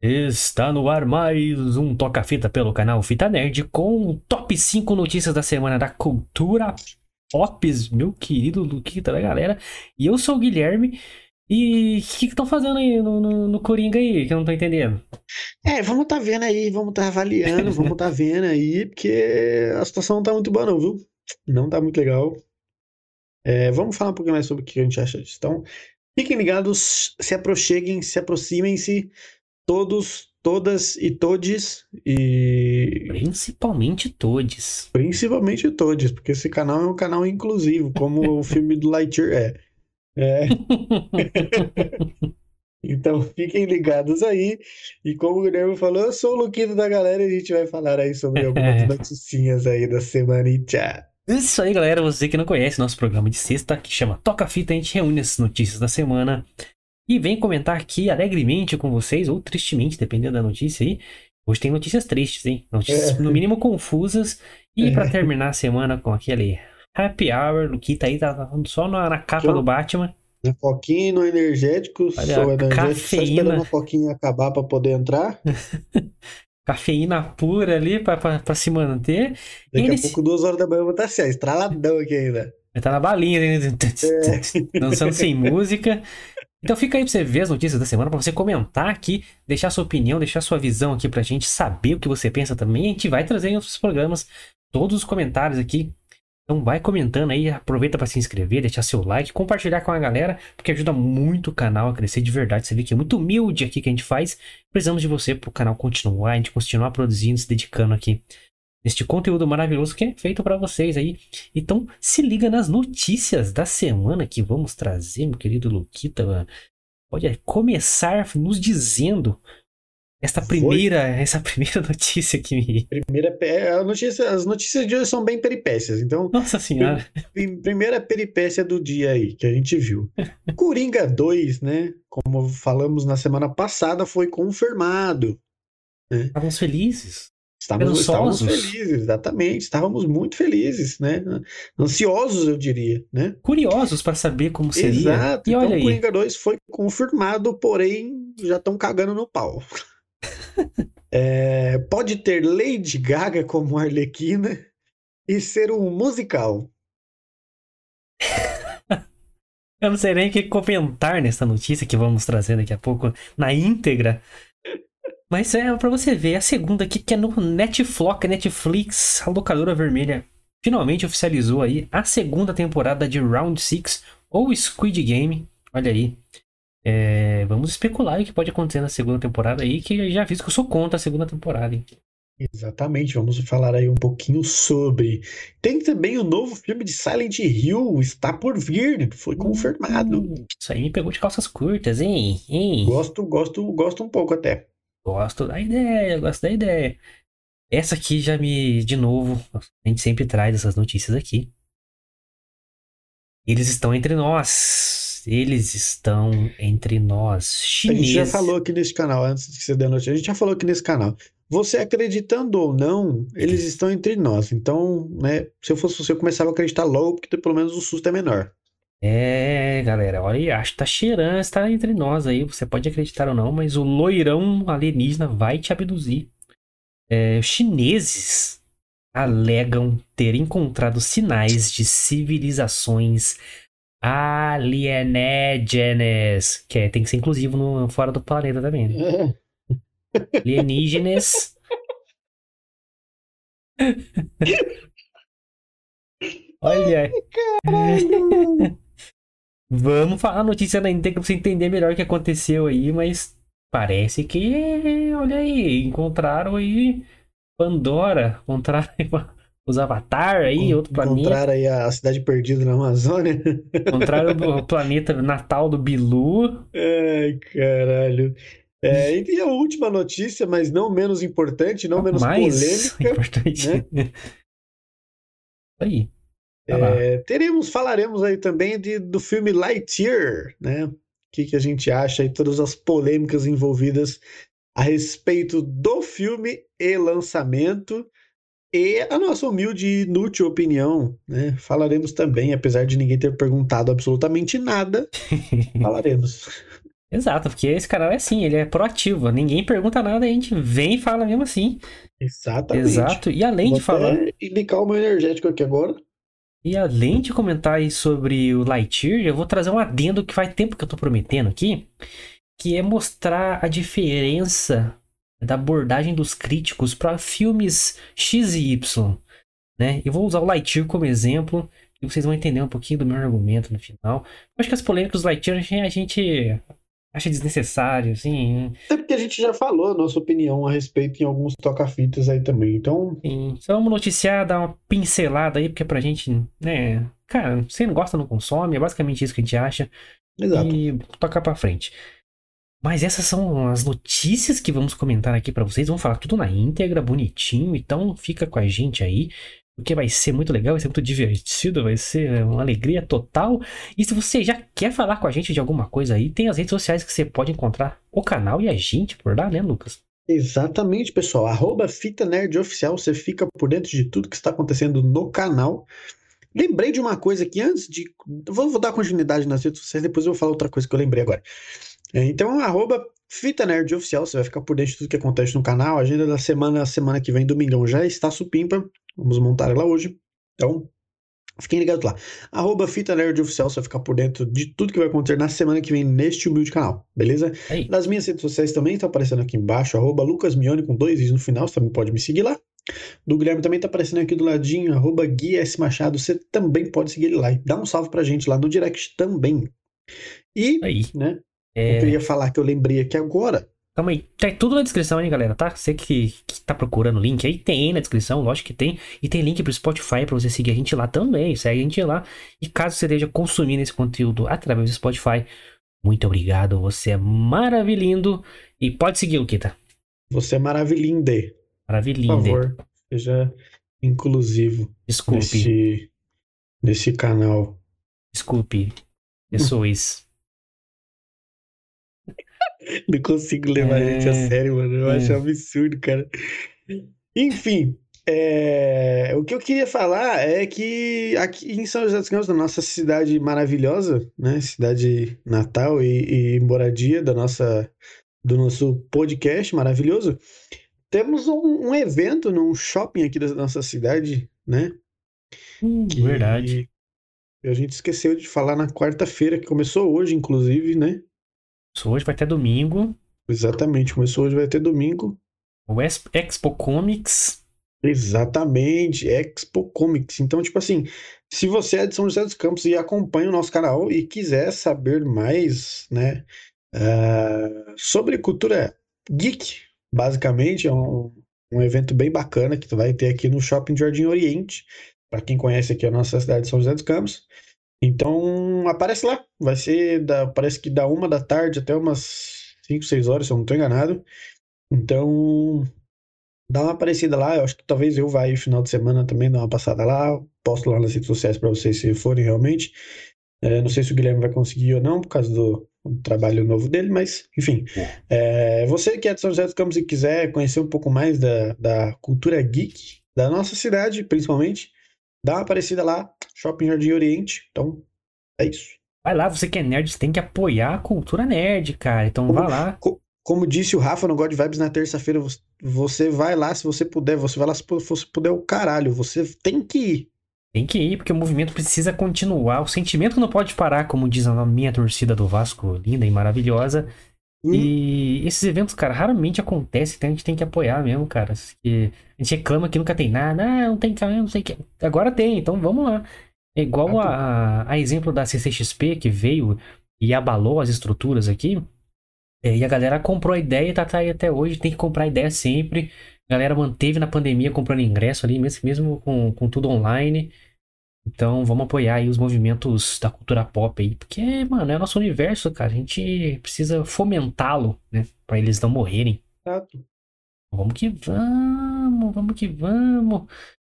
Está no ar mais um Toca-Fita pelo canal Fita Nerd com o top 5 notícias da semana da cultura pop, meu querido Luquita da galera. E eu sou o Guilherme. E o que estão fazendo aí no, no, no, Coringa aí, que eu não tô entendendo? É, vamos tá vendo aí, vamos tá avaliando, vamos tá vendo aí, porque a situação não tá muito boa não, viu? Não tá muito legal. É, vamos falar um pouquinho mais sobre o que a gente acha disso. Então, fiquem ligados, se aproxeguem, se aproximem-se todos, todas e todes e principalmente todes. Principalmente todes, porque esse canal é um canal inclusivo, como o filme do Lightyear é. é. então fiquem ligados aí. E como o Guilherme falou, eu sou o Luquito da galera e a gente vai falar aí sobre algumas notícias aí da semana e tchau. Isso aí, galera. Você que não conhece nosso programa de sexta, que chama Toca Fita, a gente reúne as notícias da semana e vem comentar aqui alegremente com vocês, ou tristemente, dependendo da notícia aí. Hoje tem notícias tristes, hein? Notícias, é. no mínimo, confusas. E é. para terminar a semana com aquele happy hour, o que tá aí, tá só na, na capa do Batman. Um pouquinho no energético, Olha, sou energético, cafeína. só esperando um pouquinho acabar para poder entrar. cafeína pura ali para se manter. Daqui a pouco, duas horas da manhã, eu vou estar assim, estraladão aqui ainda. Vai estar na balinha, né? É. dançando sem música. Então fica aí pra você ver as notícias da semana, para você comentar aqui, deixar sua opinião, deixar sua visão aqui pra gente saber o que você pensa também. A gente vai trazer em outros programas todos os comentários aqui. Então vai comentando aí, aproveita para se inscrever, deixar seu like, compartilhar com a galera, porque ajuda muito o canal a crescer de verdade. Você vê que é muito humilde aqui que a gente faz. Precisamos de você pro canal continuar, a gente continuar produzindo, se dedicando aqui este conteúdo maravilhoso que é feito para vocês aí. Então, se liga nas notícias da semana que vamos trazer, meu querido Luquita. Pode começar nos dizendo esta primeira, Foi. essa primeira notícia que me. Primeira, a notícia, as notícias de hoje são bem peripécias. Então, Nossa Senhora. Primeira peripécia do dia aí que a gente viu. Coringa 2, né? Como falamos na semana passada, foi confirmado. Né? Estávamos felizes. Estávamos, estávamos, felizes, exatamente. Estávamos muito felizes, né? Ansiosos, eu diria, né? Curiosos para saber como seria. Exato. E então, olha aí. Coringa 2 foi confirmado, porém já estão cagando no pau. é, pode ter Lady Gaga como Arlequina e ser um musical. eu não sei nem o que comentar nessa notícia que vamos trazer daqui a pouco na íntegra. Mas é para você ver, a segunda aqui que é no Netflix, Netflix, a locadora vermelha, finalmente oficializou aí a segunda temporada de Round 6 ou Squid Game. Olha aí. É, vamos especular o que pode acontecer na segunda temporada aí, que já aviso que eu sou contra a segunda temporada, hein? Exatamente, vamos falar aí um pouquinho sobre. Tem também o novo filme de Silent Hill, está por vir, foi confirmado. Hum, isso aí me pegou de calças curtas, hein? hein? Gosto, gosto, gosto um pouco até. Gosto da ideia, gosto da ideia. Essa aqui já me. De novo, a gente sempre traz essas notícias aqui. Eles estão entre nós. Eles estão entre nós. Chineses. A gente já falou aqui nesse canal, antes de você dar notícia, a gente já falou aqui nesse canal. Você acreditando ou não, eles estão entre nós. Então, né, se eu fosse você, eu começava a acreditar logo, porque pelo menos o susto é menor. É, galera, olha, acho que tá cheirando, está entre nós aí. Você pode acreditar ou não, mas o loirão alienígena vai te abduzir. É, chineses alegam ter encontrado sinais de civilizações alienígenas, que é, tem que ser inclusivo no, fora do planeta também. Né? Alienígenas. Olha. Caralho. Vamos falar a notícia da íntegra pra você entender melhor o que aconteceu aí, mas parece que, olha aí, encontraram aí Pandora, encontraram os Avatar aí, outro planeta. Encontraram aí a cidade perdida na Amazônia. Encontraram o planeta natal do Bilu. Ai, caralho. É, e a última notícia, mas não menos importante, não menos Mais polêmica. Importante. Né? Aí. É, teremos, falaremos aí também de, do filme Lightyear, né? O que, que a gente acha e todas as polêmicas envolvidas a respeito do filme e lançamento e a nossa humilde e inútil opinião, né? Falaremos também, apesar de ninguém ter perguntado absolutamente nada, falaremos. Exato, porque esse canal é assim, ele é proativo. Ninguém pergunta nada, a gente vem e fala mesmo assim. Exatamente. Exato. E além Vou de falar. indicar o meu energético aqui agora. E além de comentar aí sobre o Lightyear, eu vou trazer um adendo que faz tempo que eu tô prometendo aqui, que é mostrar a diferença da abordagem dos críticos para filmes X e Y, né? Eu vou usar o Lightyear como exemplo e vocês vão entender um pouquinho do meu argumento no final. Eu acho que as polêmicas do Lightyear a gente acha desnecessário, assim. Até porque a gente já falou a nossa opinião a respeito em alguns toca-fitas aí também. Então, Sim. Só vamos noticiar, dar uma pincelada aí, porque pra gente, né? Cara, você não gosta, não consome, é basicamente isso que a gente acha. exato. e tocar pra frente. Mas essas são as notícias que vamos comentar aqui pra vocês. Vamos falar tudo na íntegra, bonitinho. Então fica com a gente aí, porque vai ser muito legal, vai ser muito divertido, vai ser uma alegria total. E se você já quer falar com a gente de alguma coisa aí, tem as redes sociais que você pode encontrar o canal e a gente por lá, né, Lucas? Exatamente, pessoal. Arroba Fita Nerd Oficial, você fica por dentro de tudo que está acontecendo no canal. Lembrei de uma coisa que antes de. Vou, vou dar continuidade nas redes sociais, depois eu vou falar outra coisa que eu lembrei agora. É, Então, arroba Fita Nerd Oficial, você vai ficar por dentro de tudo que acontece no canal. A agenda da semana, semana que vem, domingão, já está supimpa. Vamos montar ela hoje. Então, fiquem ligados lá. Arroba Fita Nerd Oficial, você vai ficar por dentro de tudo que vai acontecer na semana que vem neste humilde canal, beleza? Aí. Nas minhas redes sociais também está aparecendo aqui embaixo, arroba Lucas Mione com dois i's no final, você também pode me seguir lá. Do Guilherme também está aparecendo aqui do ladinho, arroba Gui S. Machado, você também pode seguir ele lá. E dá um salve pra gente lá no direct também. E, Aí. né, É, eu queria falar que eu lembrei aqui agora. Calma aí, tá tudo na descrição aí, galera, tá? Você que, que tá procurando link aí, tem na descrição, lógico que tem. E tem link pro Spotify pra você seguir a gente lá também. Segue a gente lá. E caso você esteja consumindo esse conteúdo através do Spotify, muito obrigado. Você é maravilhindo. E pode seguir, Luquita. Você é maravilhinde. Por Maravilhinde. favor, seja inclusivo Desculpe, nesse, nesse canal. desculpe. Pessoas. Não consigo levar É, a gente a sério, mano. Eu é. acho absurdo, cara. Enfim, é, o que eu queria falar é que aqui em São José dos Campos, na nossa cidade maravilhosa, né? Cidade natal e, e moradia da nossa, do nosso podcast maravilhoso, temos um, um evento num shopping aqui da nossa cidade, né? Hum, Que Verdade. a gente esqueceu de falar na quarta-feira, que começou hoje, inclusive, né? Isso hoje vai até domingo. Exatamente, começou hoje, vai ter domingo. O Ex- Expo Comics. Exatamente, Expo Comics. Então, tipo assim, se você é de São José dos Campos e acompanha o nosso canal e quiser saber mais, né, ah, sobre cultura geek, basicamente, é um, um evento bem bacana que tu vai ter aqui no Shopping Jardim Oriente, para quem conhece aqui a nossa cidade de São José dos Campos. Então, aparece lá, vai ser, da, parece que da uma da tarde até umas 5, 6 horas, se eu não estou enganado. Então, Dá uma aparecida lá, eu acho que talvez eu vá aí no final de semana também dar uma passada lá, posto lá nas redes sociais para vocês se forem realmente. É, não sei se o Guilherme vai conseguir ou não, por causa do, do trabalho novo dele, mas enfim. É, você que é de São José dos Campos e quiser conhecer um pouco mais da, da cultura geek da nossa cidade, principalmente, dá uma aparecida lá, Shopping Jardim Oriente. Então, é isso. Vai lá, você que é nerd, você tem que apoiar a cultura nerd, cara. Então Como- vai lá. Como disse o Rafa no God Vibes na terça-feira, você, você vai lá se você puder, você vai lá se você puder o caralho, você tem que ir. Tem que ir, porque o movimento precisa continuar. O sentimento não pode parar, como diz a minha torcida do Vasco, linda e maravilhosa. Hum. E esses eventos, cara, raramente acontecem, então a gente tem que apoiar mesmo, cara. Que a gente reclama que nunca tem nada, ah, não tem caminho, não sei o que. Agora tem, então vamos lá. É igual a, a exemplo da CCXP que veio e abalou as estruturas aqui. É, e a galera comprou a ideia e tá, tá aí até hoje, tem que comprar a ideia sempre. A galera manteve na pandemia comprando ingresso ali, mesmo, mesmo com, com tudo online. Então vamos apoiar aí os movimentos da cultura pop aí, porque, mano, é nosso universo, cara. A gente precisa fomentá-lo, né? Pra eles não morrerem. Exato. Vamos que vamos, vamos que vamos.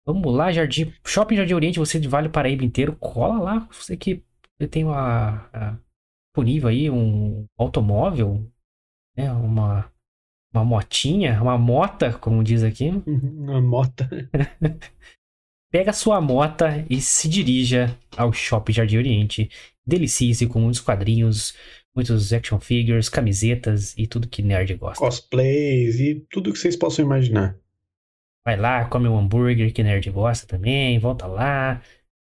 Vamos lá, Jardim. Shopping Jardim Oriente, você de Vale Paraíba inteiro, cola lá. Você que tem uma, a- disponível aí um automóvel, né? Uma, uma motinha, uma mota, como diz aqui. Uma mota. Pega sua mota e se dirija ao Shopping Jardim Oriente. Delicie-se com muitos quadrinhos, muitos action figures, camisetas e tudo que nerd gosta. Cosplays e tudo que vocês possam imaginar. Vai lá, come um hambúrguer que nerd gosta também, volta lá.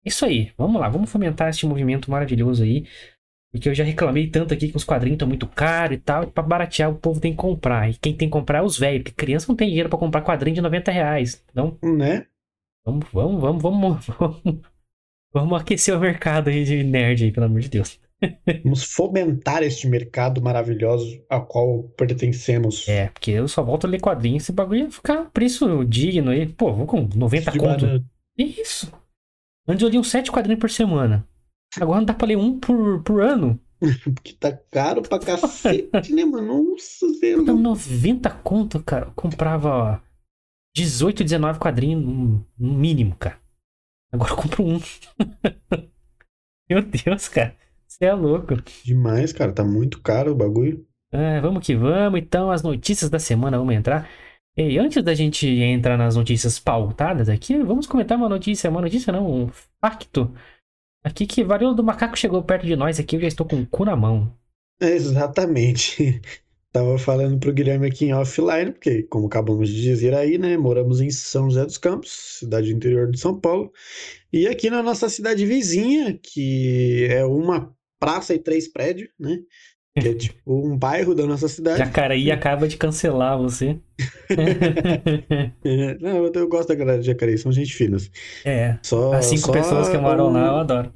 Isso aí, vamos lá, vamos fomentar este movimento maravilhoso aí. Porque eu já reclamei tanto aqui que os quadrinhos estão muito caros e tal. Pra baratear, o povo tem que comprar. E quem tem que comprar é os velhos. Porque criança não tem dinheiro para comprar quadrinho de 90 reais. Então. Né? Vamos, vamos, vamos, vamos, vamos, vamos aquecer o mercado aí de nerd aí, pelo amor de Deus. Vamos fomentar este mercado maravilhoso ao qual pertencemos. É, porque eu só volto a ler quadrinhos. Esse bagulho ia ficar preço digno aí. Pô, vou com 90 De conto. banana. Isso. Antes eu lia uns 7 quadrinhos por semana. Agora não dá pra ler um por, por ano. Porque tá caro pra cacete, né, mano? Nossa Senhora. Então, 90 conto, cara. Eu comprava ó, 18, 19 quadrinhos no mínimo, cara. Agora eu compro um. Meu Deus, cara. Você é louco. Demais, cara. Tá muito caro o bagulho. É, vamos que vamos. Então, as notícias da semana, vamos entrar. E antes da gente entrar nas notícias pautadas aqui, vamos comentar uma notícia. Uma notícia não, um facto. Aqui que Varíola do Macaco chegou perto de nós aqui, eu já estou com o cu na mão. Exatamente. Tava falando pro Guilherme aqui em offline, porque, como acabamos de dizer aí, né? Moramos em São José dos Campos, cidade interior de São Paulo. E aqui na nossa cidade vizinha, que é uma praça e três prédios, né? Que é tipo um bairro da nossa cidade. Jacareí acaba de cancelar você. É, Não, eu, eu gosto da galera de Jacareí, são gente finas. é, Só, as cinco só pessoas que moram um- lá, eu adoro.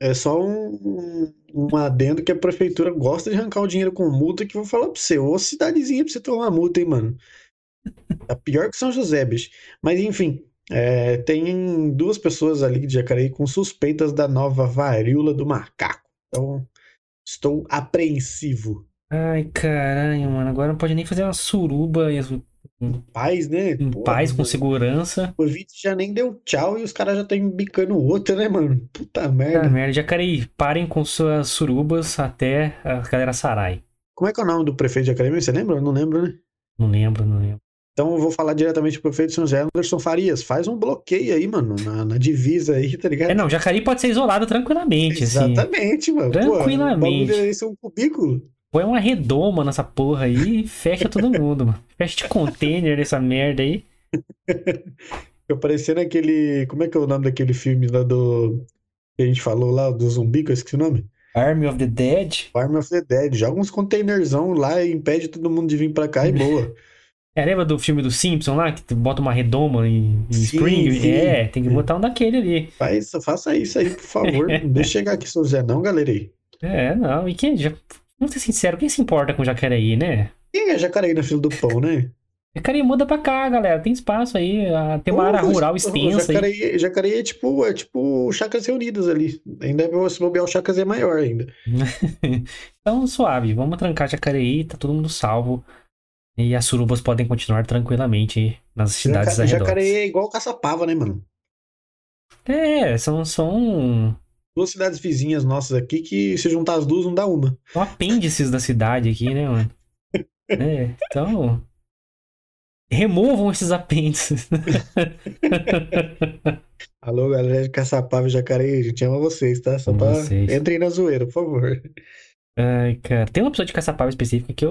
É só um, um adendo que a prefeitura gosta de arrancar o dinheiro com multa, que vou falar pra você, ô cidadezinha pra você tomar multa, hein, mano. Tá pior que São José, bicho. Mas enfim, é, tem duas pessoas ali de Jacareí com suspeitas da nova varíola do macaco. Então, estou apreensivo. Ai, caralho, mano. Agora não pode nem fazer uma suruba em Paz, né? em Porra, paz, com mano. segurança. O Covid já nem deu tchau e os caras já estão embicando o outro, né, mano? Puta merda. merda, Jacareí, parem com suas surubas até a galera sarai. Como é que é o nome do prefeito de Jacareí? Você lembra? Eu não lembro, né? Não lembro, não lembro. Então eu vou falar diretamente pro prefeito de São José, Anderson Farias. Faz um bloqueio aí, mano, na, na divisa aí, tá ligado? É, não, Jacareí pode ser isolado tranquilamente, assim. Exatamente, mano. Pô, Tranquilamente. o bagulho é esse é um cubículo. Põe uma redoma nessa porra aí e fecha todo mundo, mano. Fecha de container essa merda aí. Eu parecendo aquele. Como é que é o nome daquele filme lá do. Que a gente falou lá, do zumbi, que eu esqueci o nome? Army of the Dead. Army of the Dead. Joga uns containerzão lá e impede todo mundo de vir pra cá e boa. É, lembra do filme do Simpson lá, que tu bota uma redoma em, em Sim, Spring? sim. É, tem que botar um daquele ali. Faz, faça isso aí, por favor. Não deixa chegar aqui, São José, não, galera aí. É, não, e quem, já, vamos ser sinceros, quem se importa com Jacareí, né? Quem é Jacareí na fila do pão, né? Jacareí muda pra cá, galera, tem espaço aí, tem uma área rural extensa aí. Jacareí, Jacareí é tipo, é tipo Chacras Reunidas ali. Ainda é- se bobear o Chacras é maior ainda. Então, suave, vamos trancar Jacareí, tá todo mundo salvo. E as surubas podem continuar tranquilamente nas cidades Jaca- arredores. Jacareí é igual Caçapava, né, mano? É, são, são, Duas cidades vizinhas nossas aqui que se juntar as duas não dá uma. são apêndices da cidade aqui, né, mano? É, então. Removam esses apêndices. Alô, galera de Caçapava e Jacareí, a gente ama vocês, tá? Só pra. vocês. Entrem na zoeira, por favor. Ai, cara. Tem uma pessoa de Caçapava específica que eu,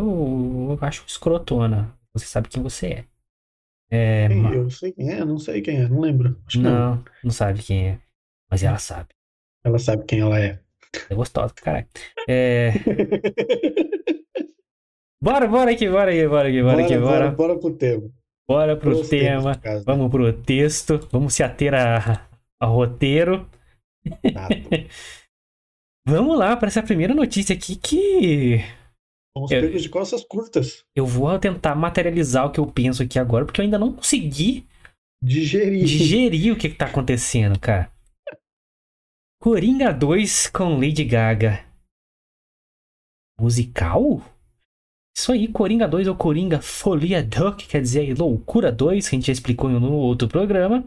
eu acho escrotona. Você sabe quem você é. É. Quem- ma- Eu sei quem é, não sei quem é, não lembro. Acho que não. Não, não sabe quem é. Mas ela sabe. Ela sabe quem ela é. É gostosa, caralho. É. Bora, bora aqui, bora aqui, bora aqui, bora aqui, bora, bora. bora pro tema. Bora pro tema. caso, né? Vamos pro texto. Vamos se ater a, a roteiro. Vamos lá para essa primeira notícia aqui que Vamos Eu- pegos de costas curtas. eu vou tentar materializar o que eu penso aqui agora, porque eu ainda não consegui Digerir. digerir o que, que tá acontecendo, cara. Coringa 2 com Lady Gaga. Musical? Isso aí, Coringa 2 ou Coringa Folia 2, que quer dizer Loucura 2, que a gente já explicou no outro programa.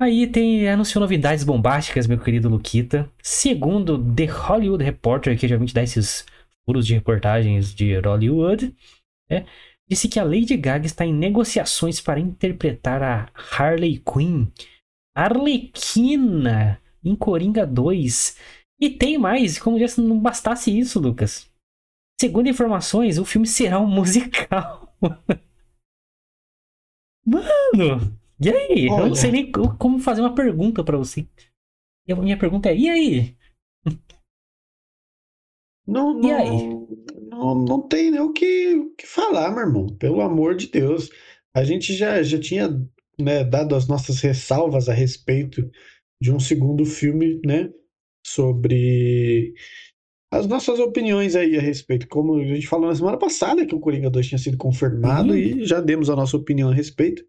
Aí tem, anunciou novidades bombásticas, meu querido Luquita. Segundo The Hollywood Reporter, que geralmente dá esses furos de reportagens de Hollywood, né, disse que a Lady Gaga está em negociações para interpretar a Harley Quinn, Arlequina, em Coringa 2. E tem mais, como se não bastasse isso, Lucas. Segundo informações, o filme será um musical. Mano, e aí? Olha. Eu não sei nem co- como fazer uma pergunta pra você. E a minha pergunta é: e aí? Não, E aí? não, não, não tem nem o que, que falar, meu irmão. Pelo amor de Deus. A gente já, já tinha, né, dado as nossas ressalvas a respeito de um segundo filme, né? Sobre as nossas opiniões aí a respeito. Como a gente falou na semana passada que o Coringa 2 tinha sido confirmado Sim. e já demos a nossa opinião a respeito.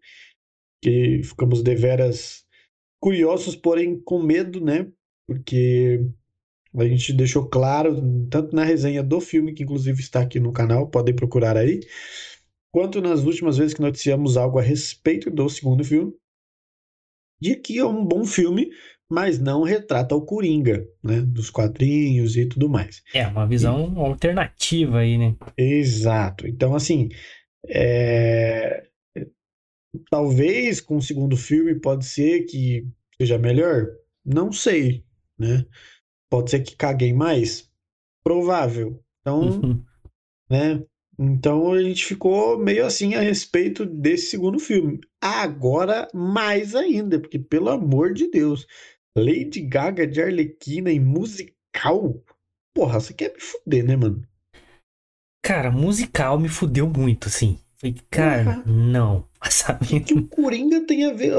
Que ficamos deveras curiosos, porém com medo, né? Porque a gente deixou claro, tanto na resenha do filme, que inclusive está aqui no canal, podem procurar aí, quanto nas últimas vezes que noticiamos algo a respeito do segundo filme, de que é um bom filme, mas não retrata o Coringa, né? Dos quadrinhos e tudo mais. É, uma visão alternativa aí, né? Exato. Então, assim, é, talvez com o segundo filme pode ser que seja melhor? Não sei, né? Pode ser que caguem mais? Provável. Então, Uhum. né? Então a gente ficou meio assim a respeito desse segundo filme. Agora, mais ainda, porque pelo amor de Deus, Lady Gaga de Arlequina em musical? Porra, você quer me fuder, né, mano? Cara, musical me fudeu muito, assim. Falei, cara, não. Sabe? que o Coringa tem a ver.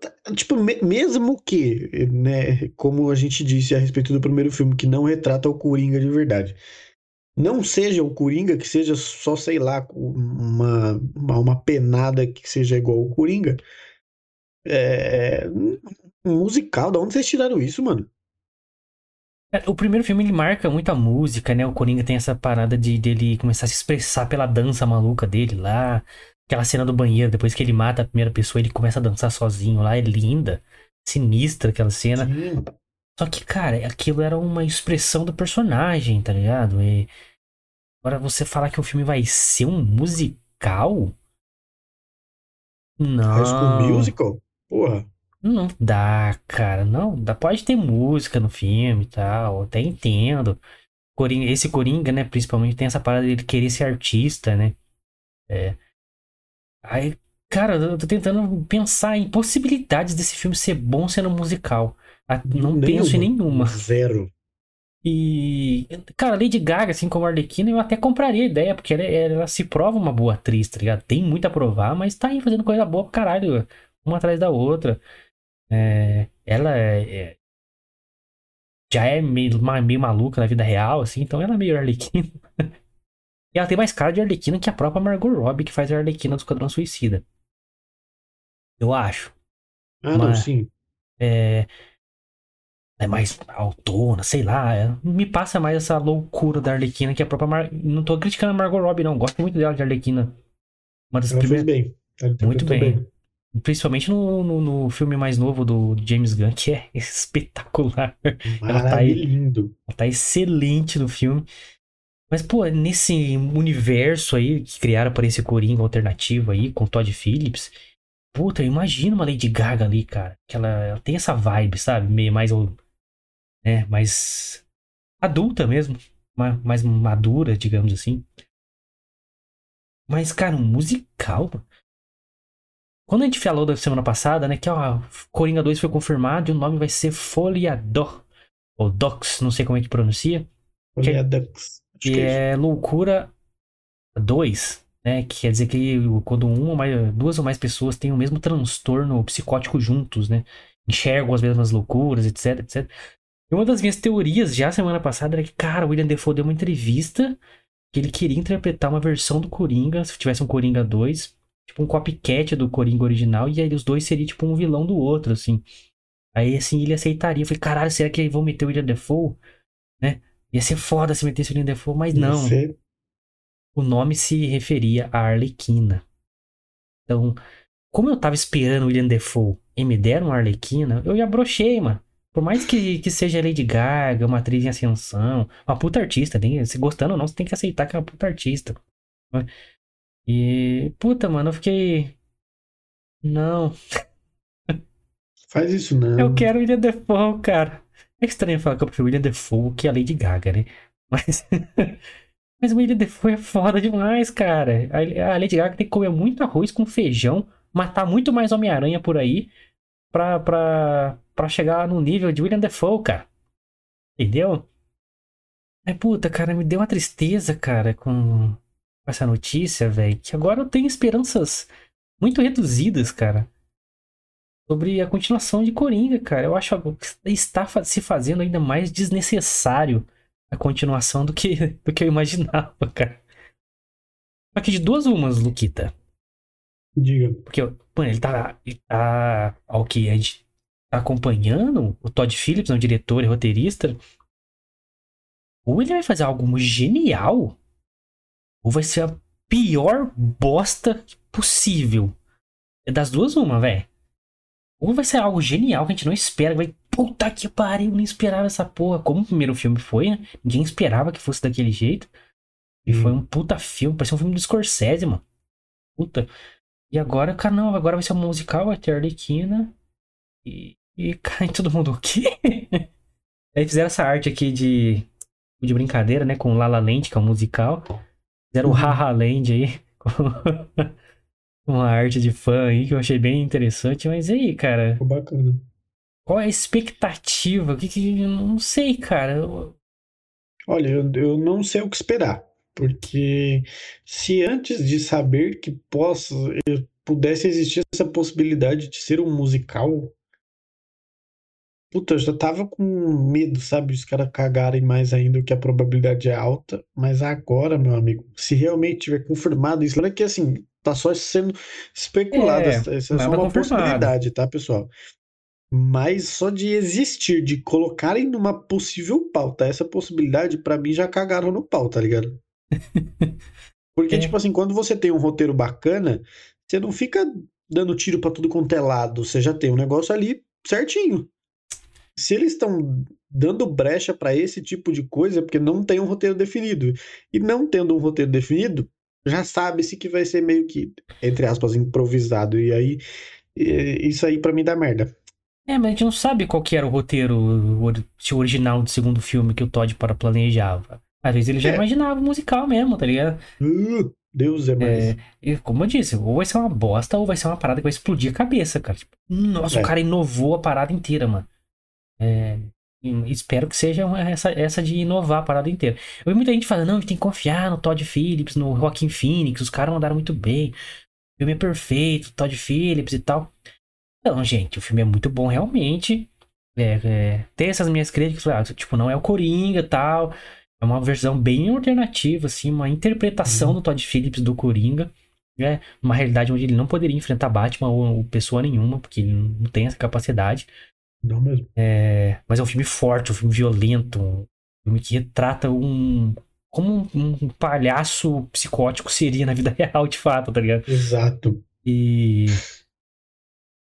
tá, Tipo, me- mesmo que, né, como a gente disse a respeito do primeiro filme, que não retrata o Coringa de verdade. Não seja o Coringa, que seja só, sei lá, uma, uma, penada que seja igual o Coringa. É. Um musical, da onde vocês tiraram isso, mano? É, O primeiro filme ele marca muita música, né? O Coringa tem essa parada de dele começar a se expressar pela dança maluca dele lá. Aquela cena do banheiro, depois que ele mata a primeira pessoa, ele começa a dançar sozinho lá, é linda. Sinistra aquela cena. Sim. Só que, cara, aquilo era uma expressão do personagem, tá ligado? E agora você falar que o filme vai ser um musical? High School Não. Musical? Porra. Não dá, cara. Não dá. Pode ter música no filme e tal. Até entendo. Coringa, esse Coringa, né? Principalmente tem essa parada dele querer ser artista, né? É. Aí, cara, eu tô tentando pensar em possibilidades desse filme ser bom sendo musical. Ah, Não penso em nenhuma. Zero. E, cara, Lady Gaga, assim como a Arlequina, eu até compraria a ideia, porque ela, ela se prova uma boa atriz, tá ligado? Tem muito a provar, mas tá aí fazendo coisa boa pra caralho, uma atrás da outra. É, ela é, é- já é meio, meio maluca na vida real, assim, então ela é meio Arlequina. e ela tem mais cara de Arlequina que a própria Margot Robbie, que faz a Arlequina do Esquadrão Suicida. Eu acho. Ah, não, sim. É, é mais autona, sei lá. é- me passa mais essa loucura da Arlequina que a própria Mar... Não tô criticando a Margot Robbie, não. Gosto muito dela de Arlequina. Uma das Ela primeiras. bem. Ela Muito interpretou bem. Principalmente no, no, no filme mais novo do James Gunn, que é espetacular. Ela tá. Maravilhoso. Ela tá excelente no filme. Mas, pô, nesse universo aí que criaram para esse Coringa alternativo aí, com Todd Phillips, puta, eu imagino uma Lady Gaga ali, cara. Que ela, ela tem essa vibe, sabe? Meio mais, né, mais adulta mesmo. ma- Mais madura, digamos assim. Mas, cara, um musical, mano. Quando a gente falou da semana passada, né, que ó, Coringa 2 foi confirmado e o nome vai ser Foliador. Ou Dox, não sei como é que pronuncia. Acho Que que é isso. é loucura 2, né? Que quer dizer que quando uma ou mais, duas ou mais pessoas têm o mesmo transtorno psicótico juntos, né? Enxergam as mesmas loucuras, etc, etc. E uma das minhas teorias já semana passada era que, cara, o William Defoe deu uma entrevista que ele queria interpretar uma versão do Coringa, se tivesse um Coringa 2, tipo um copycat do Coringa original, e aí os dois seriam tipo um vilão do outro, assim. Aí assim ele aceitaria. Eu falei, caralho, será que vão meter o William Defoe? Né? Ia ser foda se metesse o William Defoe, mas não. O nome se referia a Arlequina. Então, como eu tava esperando o William Defoe e me deram uma Arlequina, eu já brochei, mano. Por mais que, que seja Lady Gaga, uma atriz em ascensão, uma puta artista, tem, se gostando ou não, você tem que aceitar que é uma puta artista. né? E, puta, mano, eu fiquei. Não, Faz isso não. eu quero o William Defoe, cara. É estranho falar que eu prefiro William Defoe que a Lady Gaga, né? Mas. Mas o William Defoe é foda demais, cara. A Lady Gaga tem que comer muito arroz com feijão, matar muito mais Homem-Aranha por aí, pra, pra, pra chegar no nível de William Defoe, cara. Entendeu? É puta, cara, me deu uma tristeza, cara, com essa notícia, velho. Que agora eu tenho esperanças muito reduzidas, cara. Sobre a continuação de Coringa, cara. Eu acho que está se fazendo ainda mais desnecessário a continuação do que, do que eu imaginava, cara. Aqui de duas umas, Luquita. Diga. Porque, mano, ele tá. Ele tá. Ao que a gente acompanhando, o Todd Phillips, um diretor e roteirista. Ou ele vai fazer algo genial, ou vai ser a pior bosta possível. É das duas uma, velho. Ou vai ser algo genial que a gente não espera, vai puta que pariu, nem esperava essa porra. Como o primeiro filme foi, né? Ninguém esperava que fosse daquele jeito. E foi um puta filme, parecia um filme do Scorsese, mano. Puta. E agora, cara, não, agora vai ser um musical, vai ter Arlequina. E, e cai todo mundo o quê? Aí fizeram essa arte aqui de, de brincadeira, né? Com Lala Land, que é um musical. Fizeram uhum. o Haha Land aí. Com uma arte de fã aí que eu achei bem interessante. Mas e aí, cara? Ficou bacana. Qual é a expectativa? O que que. Não sei, cara. Olha, eu, eu não sei o que esperar. Porque se antes de saber que possa, pudesse existir essa possibilidade de ser um musical, puta, eu já tava com medo, sabe? Os caras cagarem mais ainda, que a probabilidade é alta. Mas agora, meu amigo, se realmente tiver confirmado isso, lembra que assim, tá só sendo especulado. É, essa é só uma confirmado. possibilidade, tá, pessoal? Mas só de existir, de colocarem numa possível pauta essa possibilidade, para mim já cagaram no pau, tá ligado? Porque, é. tipo assim, quando você tem um roteiro bacana, você não fica dando tiro para tudo quanto é lado. Você já tem um negócio ali certinho. Se eles estão dando brecha para esse tipo de coisa, é porque não tem um roteiro definido. E não tendo um roteiro definido, já sabe-se que vai ser meio que, entre aspas, improvisado. E aí, isso aí para mim dá merda. É, mas a gente não sabe qual que era o roteiro o original do segundo filme que o Todd para planejava. Às vezes ele já é. imaginava o musical mesmo, tá ligado? Uh, Deus é mais. É, e como eu disse, ou vai ser uma bosta ou vai ser uma parada que vai explodir a cabeça, cara. Tipo, nossa, é. o cara inovou a parada inteira, mano. É, espero que seja essa, essa de inovar a parada inteira. Eu vi muita gente falando, não, a gente tem que confiar no Todd Phillips, no Joaquin Phoenix, os caras mandaram muito bem. O filme é perfeito, Todd Phillips e tal. Então, gente, o filme é muito bom realmente. É, é, tem essas minhas críticas, ah, tipo, não é o Coringa tal. É uma versão bem alternativa, assim, uma interpretação uhum. do Todd Phillips do Coringa. Né? Uma realidade onde ele não poderia enfrentar Batman ou, ou pessoa nenhuma, porque ele não tem essa capacidade. Não mesmo. É, mas é um filme forte, um filme violento, um filme que retrata um. Como um, um palhaço psicótico seria na vida real, de fato, tá ligado? Exato. E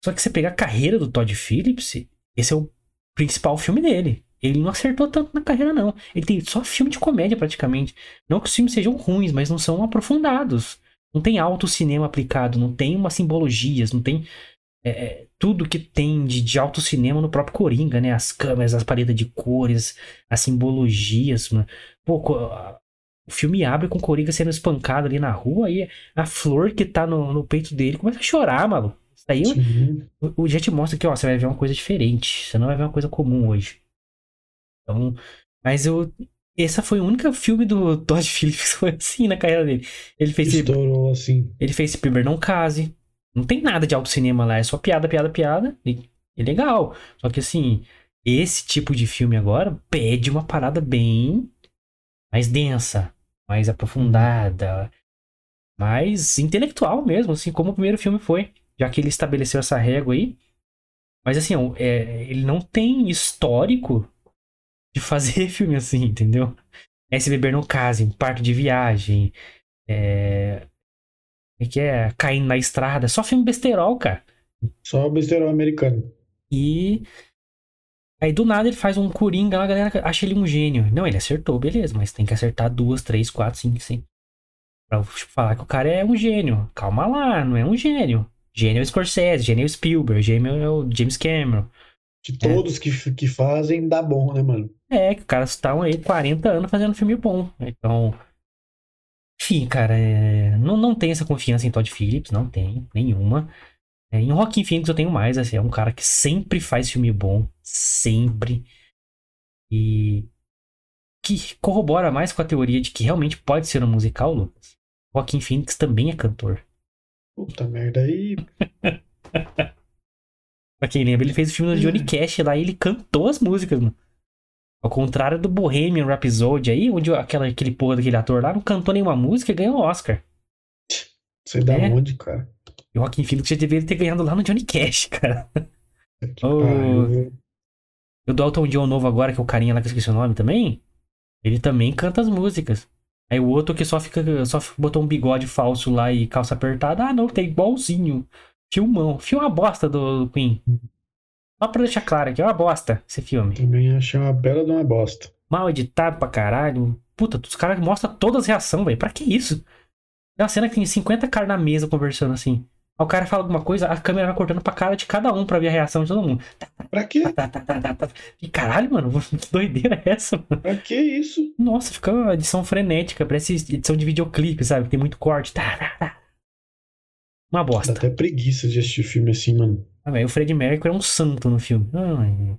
só que você pegar a carreira do Todd Phillips, esse é o principal filme dele. Ele não acertou tanto na carreira, não. Ele tem só filme de comédia, praticamente. Não que os filmes sejam ruins, mas não são aprofundados. Não tem alto cinema aplicado, não tem umas simbologias, não tem é, é, tudo que tem de, de alto cinema no próprio Coringa, né? As câmeras, as paredes de cores, as simbologias, mano. Pô, o filme abre com o Coringa sendo espancado ali na rua e a flor que tá no, no peito dele começa a chorar, maluco. Isso aí o, o já te mostra que, ó, você vai ver uma coisa diferente. Você não vai ver uma coisa comum hoje. Então, mas eu. Essa foi o único filme do Todd Phillips que foi assim na carreira dele. Ele fez. Estourou assim. Ele fez esse primeiro Não Case. Não tem nada de alto cinema lá, é só piada, piada, piada. E é legal. Só que assim, esse tipo de filme agora pede uma parada bem mais densa, mais aprofundada, mais intelectual mesmo, assim como o primeiro filme foi já que ele estabeleceu essa régua aí. Mas assim, é, ele não tem histórico de fazer filme assim, entendeu? Beber no Case, Parque de Viagem, é... é que é Caindo na Estrada, só filme besterol, cara. Só besterol americano. E aí do nada ele faz um Coringa, a galera acha ele um gênio. Não, ele acertou, beleza, mas tem que acertar duas, três, quatro, cinco, cinco. Pra falar que o cara é um gênio. Calma lá, não é um gênio. Gênio é o Scorsese, gênio é o Spielberg, gênio é o James Cameron. De todos que, que fazem, dá bom, né, mano? É, que os caras estão aí 40 anos fazendo filme bom. Então. Enfim, cara, é... não, não tem essa confiança em Todd Phillips, não tem, nenhuma. É, em Rockin' Phoenix eu tenho mais, assim, é um cara que sempre faz filme bom, sempre. E que corrobora mais com a teoria de que realmente pode ser um musical, Lucas. Rockin' Phoenix também é cantor. Puta merda, aí. pra quem lembra, ele fez o filme do Johnny Cash lá e ele cantou as músicas, mano. Ao contrário do Bohemian Rhapsody aí, onde aquela, aquele porra daquele ator lá não cantou nenhuma música e ganhou o Oscar. Sei da é. onde, cara. E o Joaquim Phoenix já deveria ter ganhado lá no Johnny Cash, cara. Que o... o Dalton John novo agora, que é o carinha lá que eu esqueci o nome também, ele também canta as músicas. Aí o outro que só fica só botou um bigode falso lá e calça apertada, ah não, tem igualzinho. Filmão. Filma uma bosta do Queen. Só pra deixar claro aqui, é uma bosta esse filme. Também achei uma bela de uma bosta. Mal editado pra caralho. Puta, os caras mostram todas as reações, velho. Pra que isso? É uma cena que tem 50 caras na mesa conversando assim. Aí o cara fala alguma coisa, a câmera vai cortando pra cara de cada um pra ver a reação de todo mundo. Pra quê? Tá, tá, tá, e caralho, mano, que doideira é essa, mano? Pra que isso? Nossa, fica uma edição frenética, parece edição de videoclipe, sabe? Tem muito corte. Uma bosta. Dá até preguiça de assistir filme assim, mano. Ah, velho, o Fred Mercury é um santo no filme. Ai.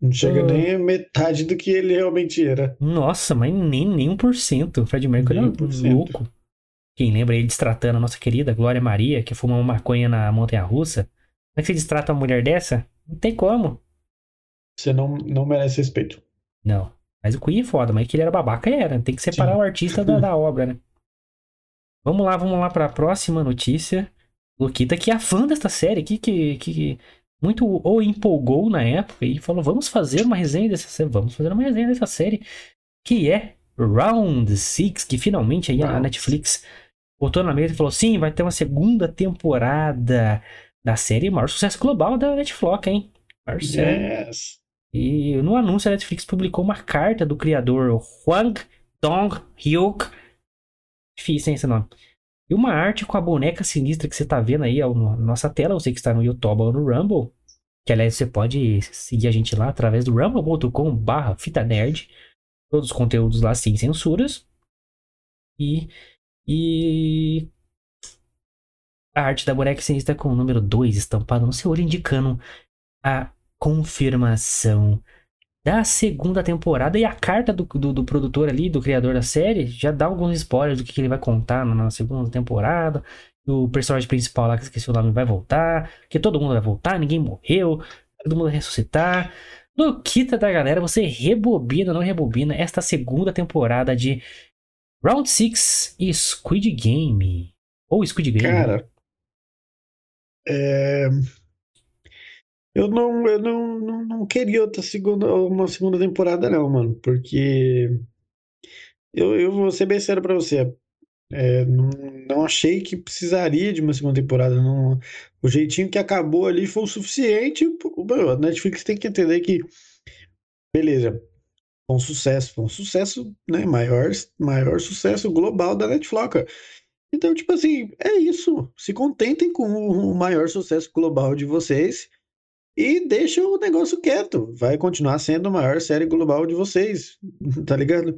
Não chega nem a metade do que ele realmente era. Nossa, mas nem, nem 1%. O Fred Mercury é louco. Quem lembra ele destratando a nossa querida Glória Maria, que fuma uma maconha na montanha russa? Como é que você destrata uma mulher dessa? Não tem como. Você não, não merece respeito. Não. Mas o Queen é foda, mas que ele era babaca era. Tem que separar Sim. o artista da, da obra, né? Vamos lá, vamos lá para a próxima notícia. Luquita, que é fã desta série, que, que, que muito ou empolgou na época e falou: vamos fazer uma resenha dessa série, vamos fazer uma resenha dessa série, que é Round Six, que finalmente aí a Netflix botou na mesa e falou: sim, vai ter uma segunda temporada da série maior sucesso global da Netflix, hein? Yes. E no anúncio a Netflix publicou uma carta do criador Hwang Dong-hyuk. Difícil, hein, esse nome. E uma arte com a boneca sinistra que você tá vendo aí na nossa tela. Você que está no YouTube ou no Rumble. Que aliás você pode seguir a gente lá através do rumble.com barra fita nerd. Todos os conteúdos lá sem censuras. E. E. A arte da boneca sinistra com o número 2 estampado no seu olho, indicando a confirmação da segunda temporada. E a carta do, do, do, produtor ali, do criador da série, já dá alguns spoilers do que, que ele vai contar na, segunda temporada. O personagem principal lá, que esqueci o nome, vai voltar. Que todo mundo vai voltar, ninguém morreu. Todo mundo vai ressuscitar. Kita da galera, você rebobina, não rebobina, esta segunda temporada de Round 6 e Squid Game. Ou Squid Game. Cara, é... Eu não, eu não, não, não queria outra segunda, uma segunda temporada, não, mano. Porque eu, eu vou ser bem sério pra você. É, não, não achei que precisaria de uma segunda temporada. Não, o jeitinho que acabou ali foi o suficiente. A Netflix tem que entender que, beleza, foi um sucesso, foi um sucesso, né? Maior, maior sucesso global da Netflix. Então, tipo assim, é isso. Se contentem com o maior sucesso global de vocês e deixa o negócio quieto. Vai continuar sendo a maior série global de vocês, tá ligado?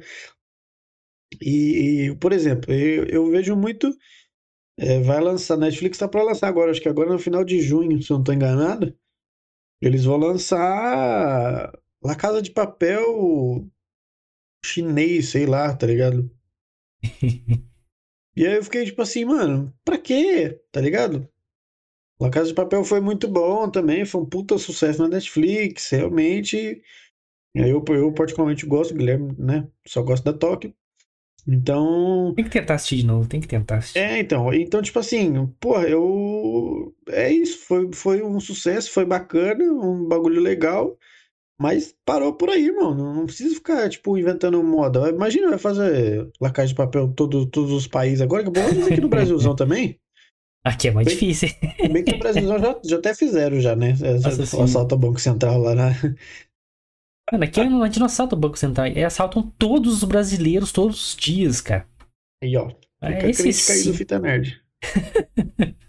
E, por exemplo, eu, eu vejo muito. É, vai lançar, Netflix tá para lançar agora, acho que agora no final de junho, se eu não tô enganado. Eles vão lançar La Casa de Papel chinês, sei lá, tá ligado? e aí eu fiquei tipo assim, mano, pra quê? Tá ligado? La Casa de Papel foi muito bom também, foi um puta sucesso na Netflix, realmente. Eu, eu particularmente gosto, Guilherme, né? Só gosto da Tóquio. Então. Tem que tentar assistir de novo, tem que tentar assistir. É, então. Então, tipo assim, porra, eu. É isso, foi, foi um sucesso, foi bacana, um bagulho legal. Mas parou por aí, irmão. Não, não precisa ficar, tipo, inventando moda. Imagina, vai fazer La Casa de Papel todo, todos os países agora, que bom aqui no Brasilzão também. Aqui é mais bem, difícil. Bem que o Brasil já, já até fizeram, já, né? Nossa, o assalto ao Banco Central lá, né? Mano, aqui a gente não assalta o Banco Central, é assaltam todos os brasileiros todos os dias, cara. Aí, ó. Fica é a crítica aí do Fita Nerd.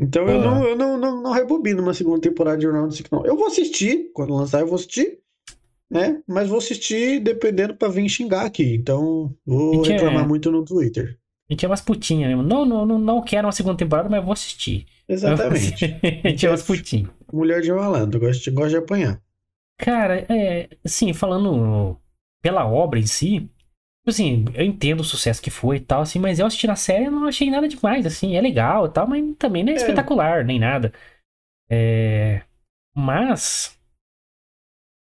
Então eu, não, eu não, não, não rebobino uma segunda temporada de Round Six, não. Eu vou assistir, quando lançar eu vou assistir, né? Mas vou assistir dependendo pra vir xingar aqui. Então vou reclamar é... muito no Twitter. A gente é umas putinhas mesmo. Não, não, não, não quero uma segunda temporada, mas vou assistir. Exatamente. a gente é umas putinhas. Mulher de malandro, gosta, gosta de apanhar. Cara, é, assim, falando pela obra em si, assim, eu entendo o sucesso que foi e tal, assim, mas eu assisti na série e não achei nada demais, assim, é legal e tal, mas também não é, é. espetacular, nem nada. É... Mas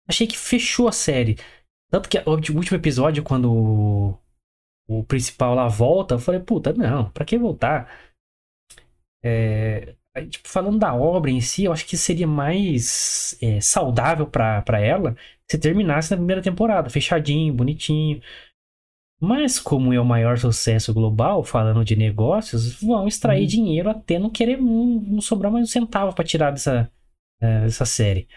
achei que fechou a série. Tanto que o último episódio, quando o principal lá volta, eu falei, puta, não, pra que voltar? É, tipo, falando da obra em si, eu acho que seria mais é, saudável pra, pra ela se terminasse na primeira temporada, fechadinho, bonitinho. Mas como é o maior sucesso global, falando de negócios, vão extrair uhum. dinheiro até não querer não, sobrar mais um centavo para tirar dessa, uh, dessa série.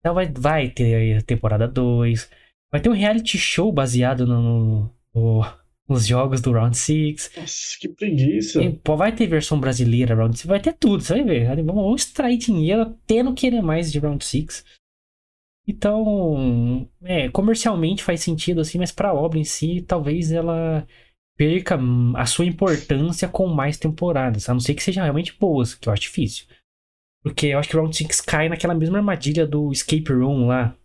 Então vai, vai ter a temporada 2, vai ter um reality show baseado no, no, nos jogos do Round 6. Nossa, que preguiça. E, pô, vai ter versão brasileira, Round 6, vai ter tudo, você vai ver. Vamos extrair dinheiro até não querer mais de Round 6. Então, é, comercialmente faz sentido assim, mas para a obra em si, talvez ela perca a sua importância com mais temporadas, a não ser que seja realmente boas, que eu acho difícil. Porque eu acho que Round 6 cai naquela mesma armadilha do Escape Room lá. Tá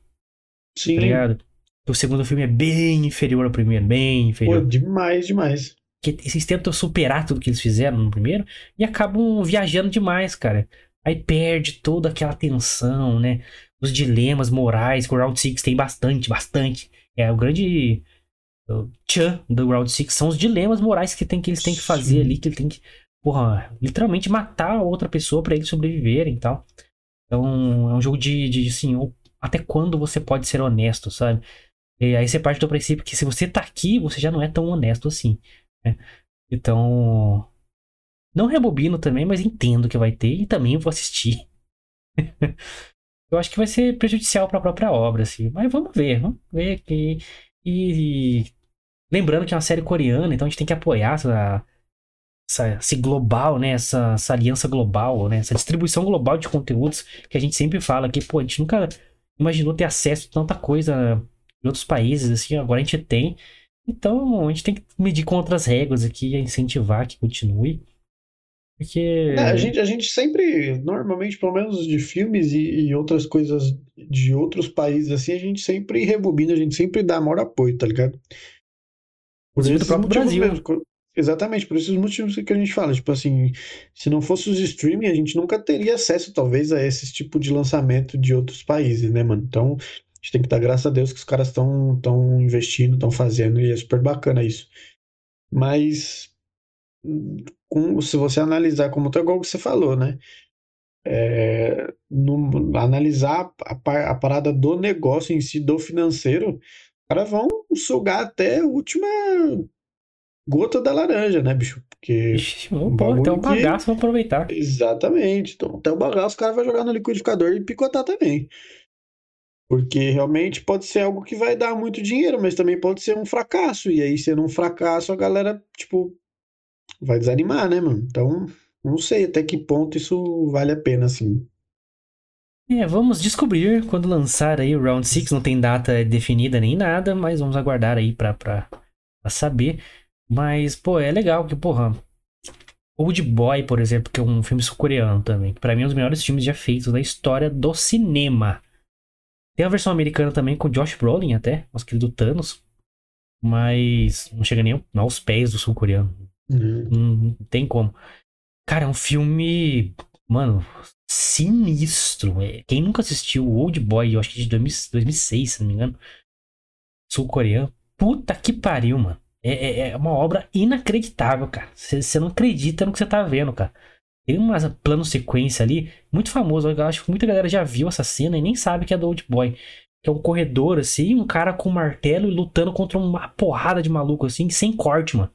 Sim. Tá ligado? O segundo filme é bem inferior ao primeiro, bem inferior. Pô, demais, demais. Que eles tentam superar tudo que eles fizeram no primeiro e acabam viajando demais, cara. Aí perde toda aquela tensão, né? Os dilemas morais que o Round 6 tem bastante, bastante. É o grande tchan do Round 6 são os dilemas morais que, tem, que eles têm que fazer Sim. ali, que ele tem que, porra, literalmente matar a outra pessoa para eles sobreviverem e tal. Então, é um jogo de, de assim, até quando você pode ser honesto, sabe? E aí você parte do princípio que se você tá aqui, você já não é tão honesto assim. Né? Então, não rebobino também, mas entendo que vai ter e também vou assistir. eu acho que vai ser prejudicial para a própria obra, assim. Mas vamos ver, vamos ver que e, lembrando que é uma série coreana, então a gente tem que apoiar essa, essa esse global, né, essa, essa aliança global, né, essa distribuição global de conteúdos que a gente sempre fala que, pô, a gente nunca imaginou ter acesso a tanta coisa em outros países, assim, agora a gente tem. Então, a gente tem que medir com outras regras aqui, incentivar que continue. Porque. É, a, gente, a gente sempre, normalmente, pelo menos de filmes e, e, outras coisas de outros países, assim, a gente sempre rebobina, a gente sempre dá maior apoio, tá ligado? Por do próprio Brasil. Mesmo, exatamente, por esses motivos que a gente fala. Tipo assim, se não fosse os streaming, a gente nunca teria acesso, talvez, a esse tipo de lançamento de outros países, né, mano? Então, a gente tem que dar graças a Deus que os caras estão tão investindo, estão fazendo, e é super bacana isso. Mas com, se você analisar como é igual que você falou, né? É, no, analisar a, a, parada do negócio em si, do financeiro, os caras vão sugar até a última gota da laranja, né, bicho? Porque. Ixi, um pô, até um bagaço, vão aproveitar. Exatamente. Então, até o bagaço, o cara vai jogar no liquidificador e picotar também. Porque realmente pode ser algo que vai dar muito dinheiro, mas também pode ser um fracasso. E aí, sendo um fracasso, a galera, tipo, vai desanimar, né, mano? Então, não sei até que ponto isso vale a pena, assim. É, vamos descobrir quando lançar aí o Round 6. Não tem data definida nem nada, mas vamos aguardar aí pra, pra, pra saber. Mas, pô, é legal que, porra. Old Boy, por exemplo, que é um filme sul-coreano também. Que pra mim é um dos melhores filmes já feitos da história do cinema. Tem a versão americana também com Josh Brolin até, nosso querido Thanos. Mas não chega nem aos pés do sul-coreano. Uhum. Não, não tem como. Cara, é um filme, mano, sinistro. Quem nunca assistiu o Old Boy, eu acho que de 2006, se não me engano, sul-coreano, puta que pariu, mano. É, é, é uma obra inacreditável, cara. Você não acredita no que você tá vendo, cara. Tem uma plano sequência ali, muito famoso. Eu acho que muita galera já viu essa cena e nem sabe que é do Old Boy. Que é um corredor, assim, um cara com um martelo e lutando contra uma porrada de maluco, assim, sem corte, mano.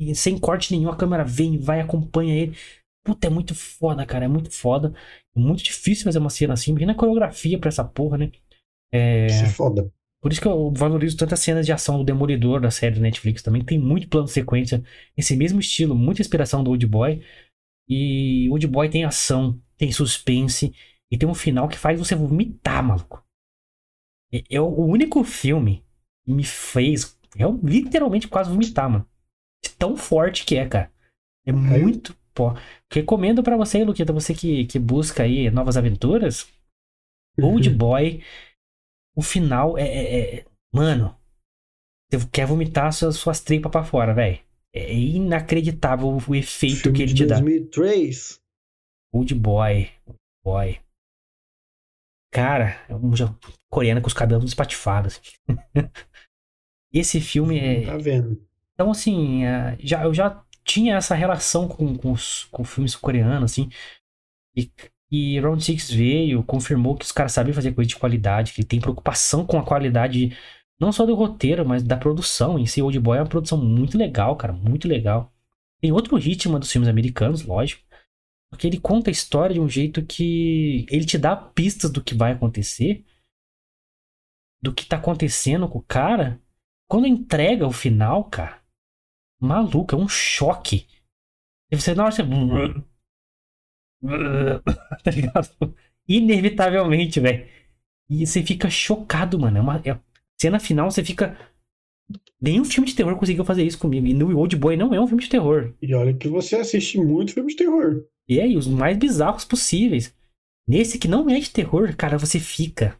E sem corte nenhum, a câmera vem, vai, acompanha ele. Puta, é muito foda, cara. É muito foda. É muito difícil fazer uma cena assim. Imagina a coreografia pra essa porra, né? É foda. Por isso que eu valorizo tantas cenas de ação do Demolidor da série do Netflix também. Tem muito plano de sequência, esse mesmo estilo, muita inspiração do Old Boy. E Old Boy tem ação, tem suspense e tem um final que faz você vomitar, maluco. É, é o único filme que me fez eu, literalmente quase vomitar, mano. De tão forte que é, cara. É muito. Pô. Recomendo para você, Luquita, você que, que busca aí novas aventuras. Old. Boy. O final é, é, é. Mano. Você quer vomitar suas, suas tripas pra fora, velho. É inacreditável o efeito Filme que ele te 2003. dá. Old Boy. Old Boy. Cara, é um coreano com os cabelos espatifados. Esse filme é. Tá vendo? Então, assim, é, já, eu já tinha essa relação com, com, os, com filmes coreanos, assim. E, e Round Six veio, confirmou que os caras sabem fazer coisa de qualidade, que tem preocupação com a qualidade, não só do roteiro, mas da produção em si. Old Boy é uma produção muito legal, cara, muito legal. Tem outro ritmo dos filmes americanos, lógico. Porque ele conta a história de um jeito que ele te dá pistas do que vai acontecer, do que tá acontecendo com o cara. Quando entrega o final, cara, maluco, é um choque. E você, na. tá ligado? Inevitavelmente, velho. E você fica chocado, mano. É uma é... cena final, você fica. Nenhum filme de terror conseguiu fazer isso comigo. E no Old Boy não é um filme de terror. E olha que você assiste muito filme de terror. E aí, os mais bizarros possíveis. Nesse que não é de terror, cara, você fica.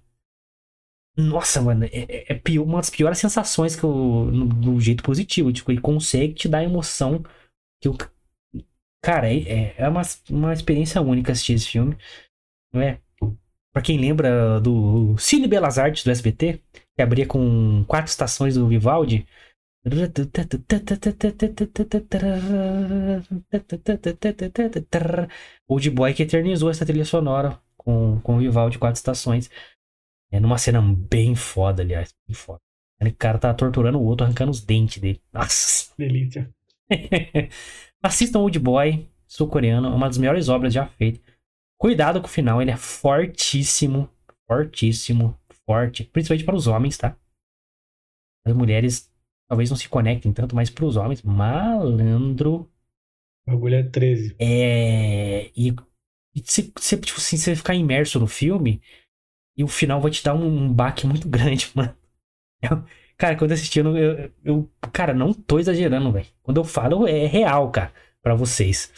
Nossa, mano, é, é, é pior, uma das piores sensações que eu. No, no, jeito positivo. Tipo, ele consegue te dar emoção que o. Cara, é, é, é uma, uma experiência única assistir esse filme. Não é? Pra quem lembra do Cine Belas Artes do SBT, que abria com quatro estações do Vivaldi. Old Boy que eternizou essa trilha sonora com, com o Vivaldi quatro estações. É numa cena bem foda, aliás. Bem foda. O cara tá torturando o outro, arrancando os dentes dele. Nossa. Delícia. Assistam Old Boy, sul-coreano, uma das melhores obras já feitas. Cuidado com o final, ele é fortíssimo. Fortíssimo. Forte. Principalmente para os homens, tá? As mulheres talvez não se conectem tanto, mas para os homens, malandro. O bagulho é 13. É. E, e se, se, tipo assim, você ficar imerso no filme, e o final vai te dar um, um baque muito grande, mano. Eu, cara, quando eu assisti, eu, eu, eu, Cara, não tô exagerando, velho. Quando eu falo, é real, cara, para vocês.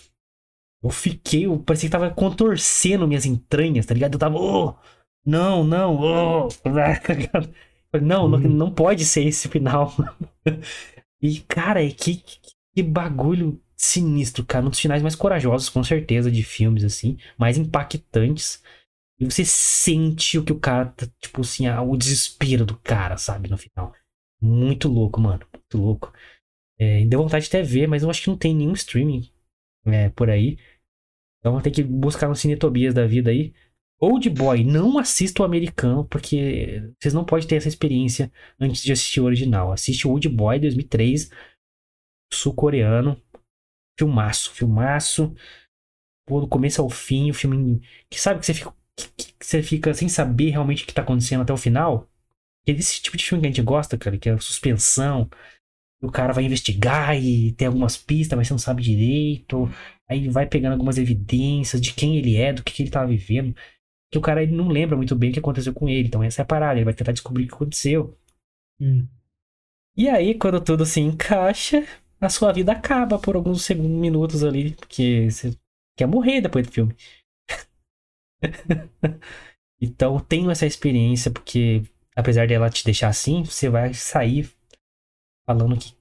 Eu fiquei. Eu parecia que tava contorcendo minhas entranhas, tá ligado? Eu tava. Oh, não, não, oh, não, não, não pode ser esse final. e, cara, que, que, que bagulho sinistro, cara. Um dos finais mais corajosos, com certeza, de filmes, assim. Mais impactantes. E você sente o que o cara tá, tipo assim, o desespero do cara, sabe, no final. Muito louco, mano. Muito louco. É, deu vontade de até ver, mas eu acho que não tem nenhum streaming é, por aí. Então ter que buscar no Cinetobias da vida aí. Old Boy, não assista o americano, porque vocês não podem ter essa experiência antes de assistir o original. Assiste Old Boy 2003, sul-coreano. Filmaço, filmaço. Pô, do começo ao fim, o filme que sabe que você fica que, que você fica sem saber realmente o que tá acontecendo até o final. É esse tipo de filme que a gente gosta, cara, que é suspensão. O cara vai investigar e tem algumas pistas, mas você não sabe direito. Aí vai pegando algumas evidências de quem ele é, do que, que ele tava vivendo. Que o cara ele não lembra muito bem o que aconteceu com ele. Então essa é a parada, ele vai tentar descobrir o que aconteceu. Hum. E aí, quando tudo se encaixa, a sua vida acaba por alguns segundos, minutos ali, porque você quer morrer depois do filme. então, tenho essa experiência, porque apesar dela te deixar assim, você vai sair falando que,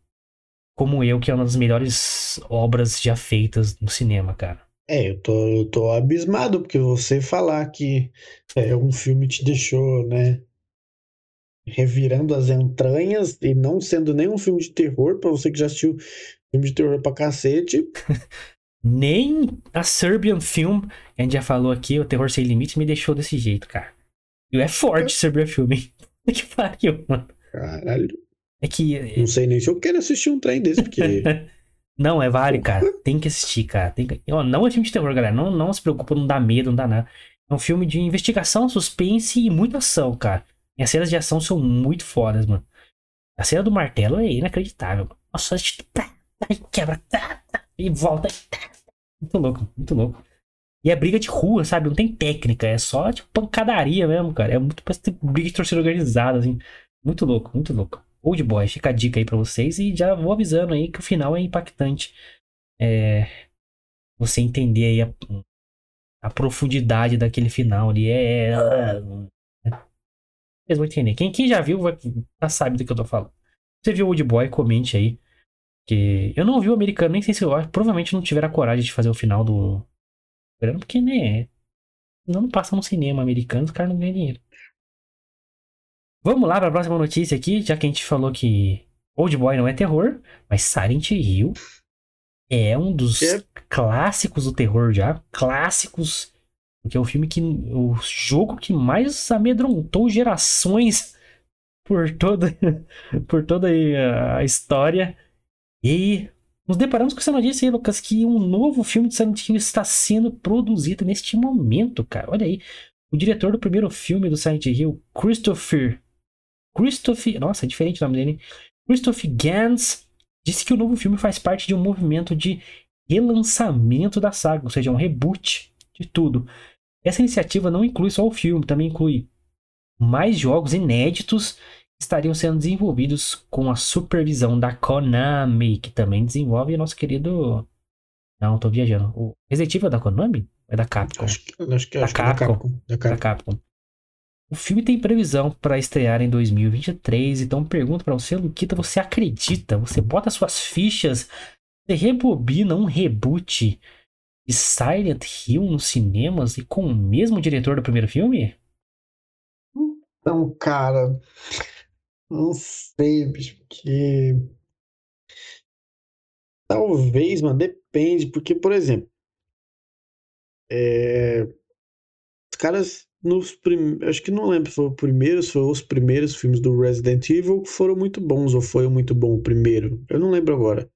como eu, que é uma das melhores obras já feitas no cinema, cara. É, eu tô, eu tô abismado, porque você falar que é, um filme te deixou, né, revirando as entranhas e não sendo nem um filme de terror, pra você que já assistiu filme de terror pra cacete. Nem a Serbian Film, a gente já falou aqui, o Terror Sem Limites, me deixou desse jeito, cara. E é forte Serbian Film, hein? que pariu, mano. Caralho. É que. Não sei nem se eu quero assistir um trem desse, porque. não, é vale, cara. Tem que assistir, cara. Tem que... Não é filme de terror, galera. Não, não se preocupa, não dá medo, não dá nada. É um filme de investigação, suspense e muita ação, cara. E as cenas de ação são muito fodas, mano. A cena do martelo é inacreditável. Mano. Nossa, tá, tá, quebra, tá, e volta. Muito louco, muito louco. E é briga de rua, sabe? Não tem técnica, é só tipo pancadaria mesmo, cara. É muito parece briga de torcida organizada, assim. Muito louco, muito louco. Old Boy, fica a dica aí pra vocês e já vou avisando aí que o final é impactante. É. Você entender aí a, a profundidade daquele final ali. É. é vocês vão entender. Quem, quem já viu vai, já sabe do que eu tô falando. Você viu o Old Boy, comente aí. Que eu não vi o americano, nem sei se eu acho. Provavelmente não tiveram a coragem de fazer o final do. Porque, né? Não passa no cinema americano, os caras não ganham dinheiro. Vamos lá para a próxima notícia aqui, já que a gente falou que Old Boy não é terror, mas Silent Hill é um dos é. clássicos do terror já, clássicos, porque é o filme que o jogo que mais amedrontou gerações por toda por toda a história. E nos deparamos com essa notícia aí, Lucas, que um novo filme de Silent Hill está sendo produzido neste momento, cara. Olha aí. O diretor do primeiro filme do Silent Hill, Christopher Christopher. Nossa, é diferente o nome dele. Christopher Gans disse que o novo filme faz parte de um movimento de relançamento da saga, ou seja, um reboot de tudo. Essa iniciativa não inclui só o filme, também inclui mais jogos inéditos estariam sendo desenvolvidos com a supervisão da Konami, que também desenvolve o nosso querido. Não, tô viajando. O Resident Evil é da Konami? É da Capcom? Acho, acho que, da, acho Capcom. Que é da Capcom. Da Capcom. Da Capcom. O filme tem previsão para estrear em 2023, então pergunto para você, Luquita, você acredita? Você bota suas fichas, você rebobina um reboot de Silent Hill nos cinemas e com o mesmo diretor do primeiro filme? Então, cara, não sei, bicho, porque talvez, mano, depende, porque, por exemplo, é... os caras nos prim... acho que não lembro se foi o primeiro, se foi os primeiros filmes do Resident Evil que foram muito bons ou foi muito bom o primeiro. Eu não lembro agora.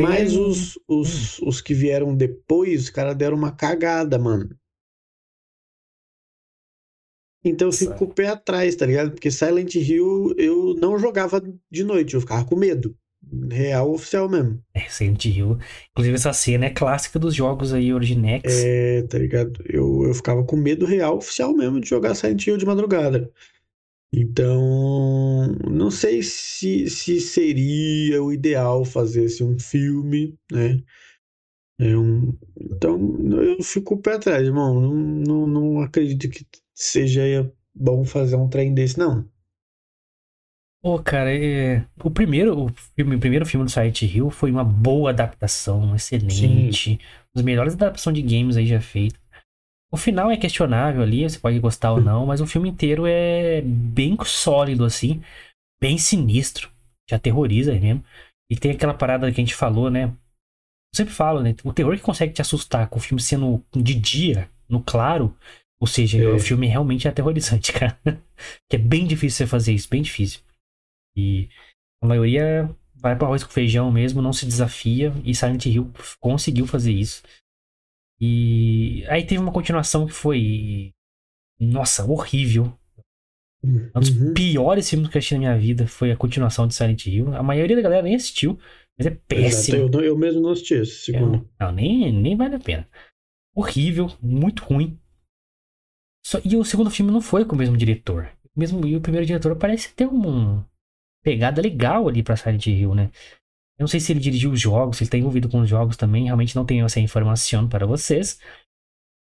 Mas os, os, hum. os que vieram depois, os caras deram uma cagada, mano. Então eu fico com o pé atrás, tá ligado? Porque Silent Hill eu não jogava de noite, eu ficava com medo. Real oficial mesmo. É, Silent Hill. Inclusive, essa cena é clássica dos jogos aí Originex. É, tá ligado? Eu, eu ficava com medo real oficial mesmo de jogar Silent Hill de madrugada. Então, não sei se, se seria o ideal fazer assim, um filme, né? É um, então, eu fico pé atrás, irmão. Não, não, não acredito que seja bom fazer um trem desse, não. Pô, cara, é... o primeiro o, filme, o primeiro filme do Silent Hill foi uma boa adaptação, excelente. Sim. Um dos melhores adaptações de games aí já feito. O final é questionável ali, você pode gostar ou não, mas o filme inteiro é bem sólido, assim, bem sinistro, te aterroriza mesmo. E tem aquela parada que a gente falou, né? Eu sempre falo, né? O terror que consegue te assustar com o filme sendo de dia, no claro, ou seja, é. o filme realmente é aterrorizante, cara. que é bem difícil você fazer isso, bem difícil. E a maioria vai para arroz com feijão mesmo, não se desafia. E Silent Hill conseguiu fazer isso. E aí teve uma continuação que foi. Nossa, horrível. Um dos uhum. piores filmes que eu assisti na minha vida foi a continuação de Silent Hill. A maioria da galera nem assistiu, mas é péssimo. Eu, eu, mesmo não assisti esse segundo. É, não, nem, nem vale a pena. Horrível, muito ruim. Só, e o segundo filme não foi com o mesmo diretor. Mesmo, e o primeiro diretor parece ter um, pegada legal ali pra Silent Hill, né? Eu não sei se ele dirigiu os jogos, se ele tá envolvido com os jogos também, realmente não tenho essa informação para vocês.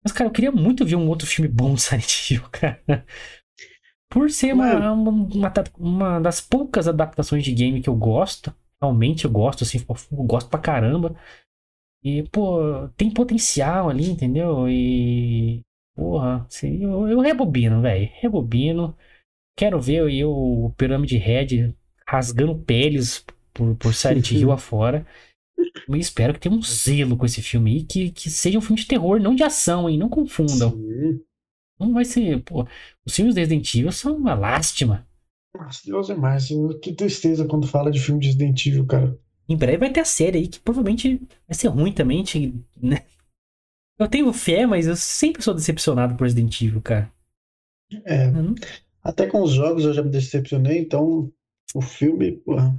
Mas, cara, eu queria muito ver um outro filme bom de Silent Hill, cara. Por ser uma, uma, uma, uma, das poucas adaptações de game que eu gosto, realmente eu gosto, assim, eu gosto pra caramba. E, pô, tem potencial ali, entendeu? E, porra, assim, eu, eu rebobino, velho. Rebobino. Quero ver eu, o Pirâmide Red rasgando peles por, por Silent Hill afora. E espero que tenha um zelo com esse filme aí, que, que seja um filme de terror, não de ação, hein? Não confundam. Sim. Não vai ser. Pô, os filmes de Resident Evil são uma lástima. Deus é mais. Que tristeza quando fala de filme de Resident Evil, cara. Em breve vai ter a série aí, que provavelmente vai ser ruim também, né? Eu tenho fé, mas eu sempre sou decepcionado por Resident Evil, cara. É. Hum. Até com os jogos eu já me decepcionei, então o filme, porra.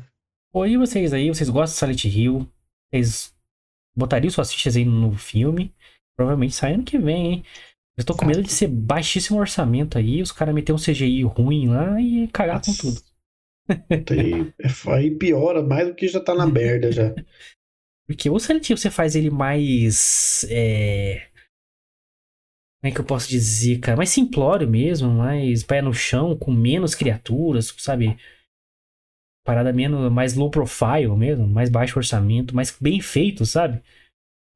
Oi, vocês aí, vocês gostam de Silent Hill? Vocês botariam suas fichas aí no filme? Provavelmente sai ano que vem, hein? Eu tô com medo de ser baixíssimo orçamento aí, os caras meter um CGI ruim lá e cagar Nossa. com tudo. Aí, aí piora mais do que já tá na merda já. Porque o Silent Hill você faz ele mais. É... Como é que eu posso dizer, cara? Mais simplório mesmo, mais pé no chão, com menos criaturas, sabe? Parada menos, mais low profile mesmo, mais baixo orçamento, mais bem feito, sabe?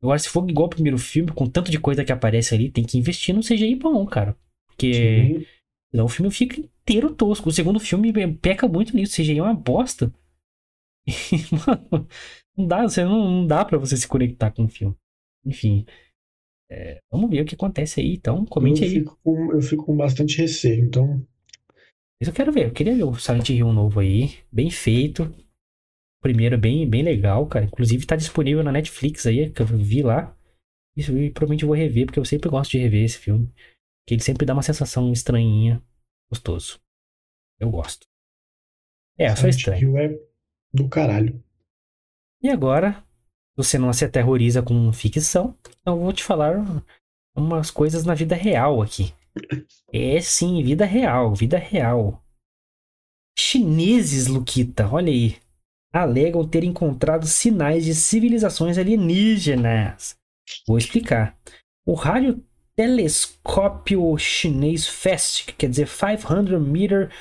Agora, se for igual ao primeiro filme, com tanto de coisa que aparece ali, tem que investir num CGI bom, cara. Porque senão o filme fica inteiro tosco. O segundo filme peca muito nisso, o CGI é uma bosta. E, mano, não dá, você não, não dá para você se conectar com o filme. Enfim. É, vamos ver o que acontece aí, então. Comente eu aí. Fico com, eu fico com bastante receio, então. Isso eu quero ver. Eu queria ver o Silent Hill novo aí. Bem feito. O primeiro bem, bem legal, cara. Inclusive tá disponível na Netflix aí, que eu vi lá. Isso e provavelmente vou rever, porque eu sempre gosto de rever esse filme. Que ele sempre dá uma sensação estranhinha, gostoso. Eu gosto. É, só estranho. Hill é do caralho. E agora, você não se aterroriza com ficção, então eu vou te falar umas coisas na vida real aqui. É sim, vida real, vida real. Chineses, Luquita, olha aí, alegam ter encontrado sinais de civilizações alienígenas. Vou explicar. O rádio telescópio chinês FAST, que quer dizer 500 Meter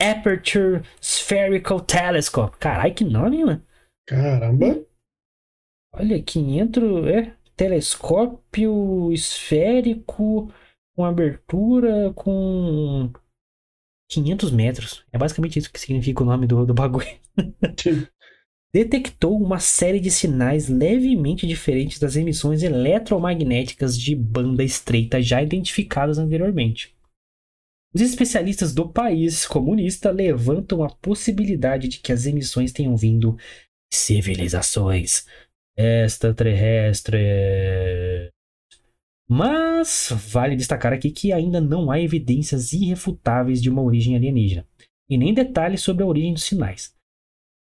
Aperture Spherical Telescope. Caralho, que nome, mano. Caramba. Olha, 500. É, telescópio esférico com abertura com 500 metros. É basicamente isso que significa o nome do, do bagulho. Detectou uma série de sinais levemente diferentes das emissões eletromagnéticas de banda estreita já identificadas anteriormente. Os especialistas do país comunista levantam a possibilidade de que as emissões tenham vindo civilizações extraterrestres. Mas vale destacar aqui que ainda não há evidências irrefutáveis de uma origem alienígena, e nem detalhes sobre a origem dos sinais.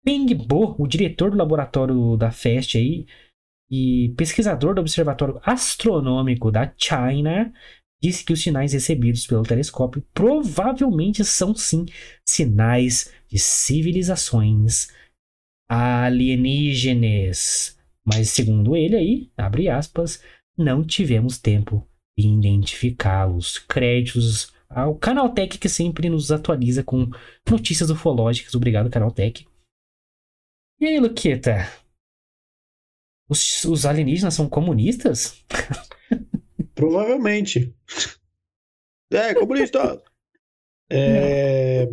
Peng Bo, o diretor do laboratório da FEST aí, e pesquisador do Observatório Astronômico da China, disse que os sinais recebidos pelo telescópio provavelmente são sim sinais de civilizações alienígenas. Mas segundo ele aí, abre aspas, não tivemos tempo de identificá-los. Créditos ao Canaltech que sempre nos atualiza com notícias ufológicas. Obrigado, Canaltech. E aí, Luqueta? Os, os alienígenas são comunistas? Provavelmente. É, comunista! É...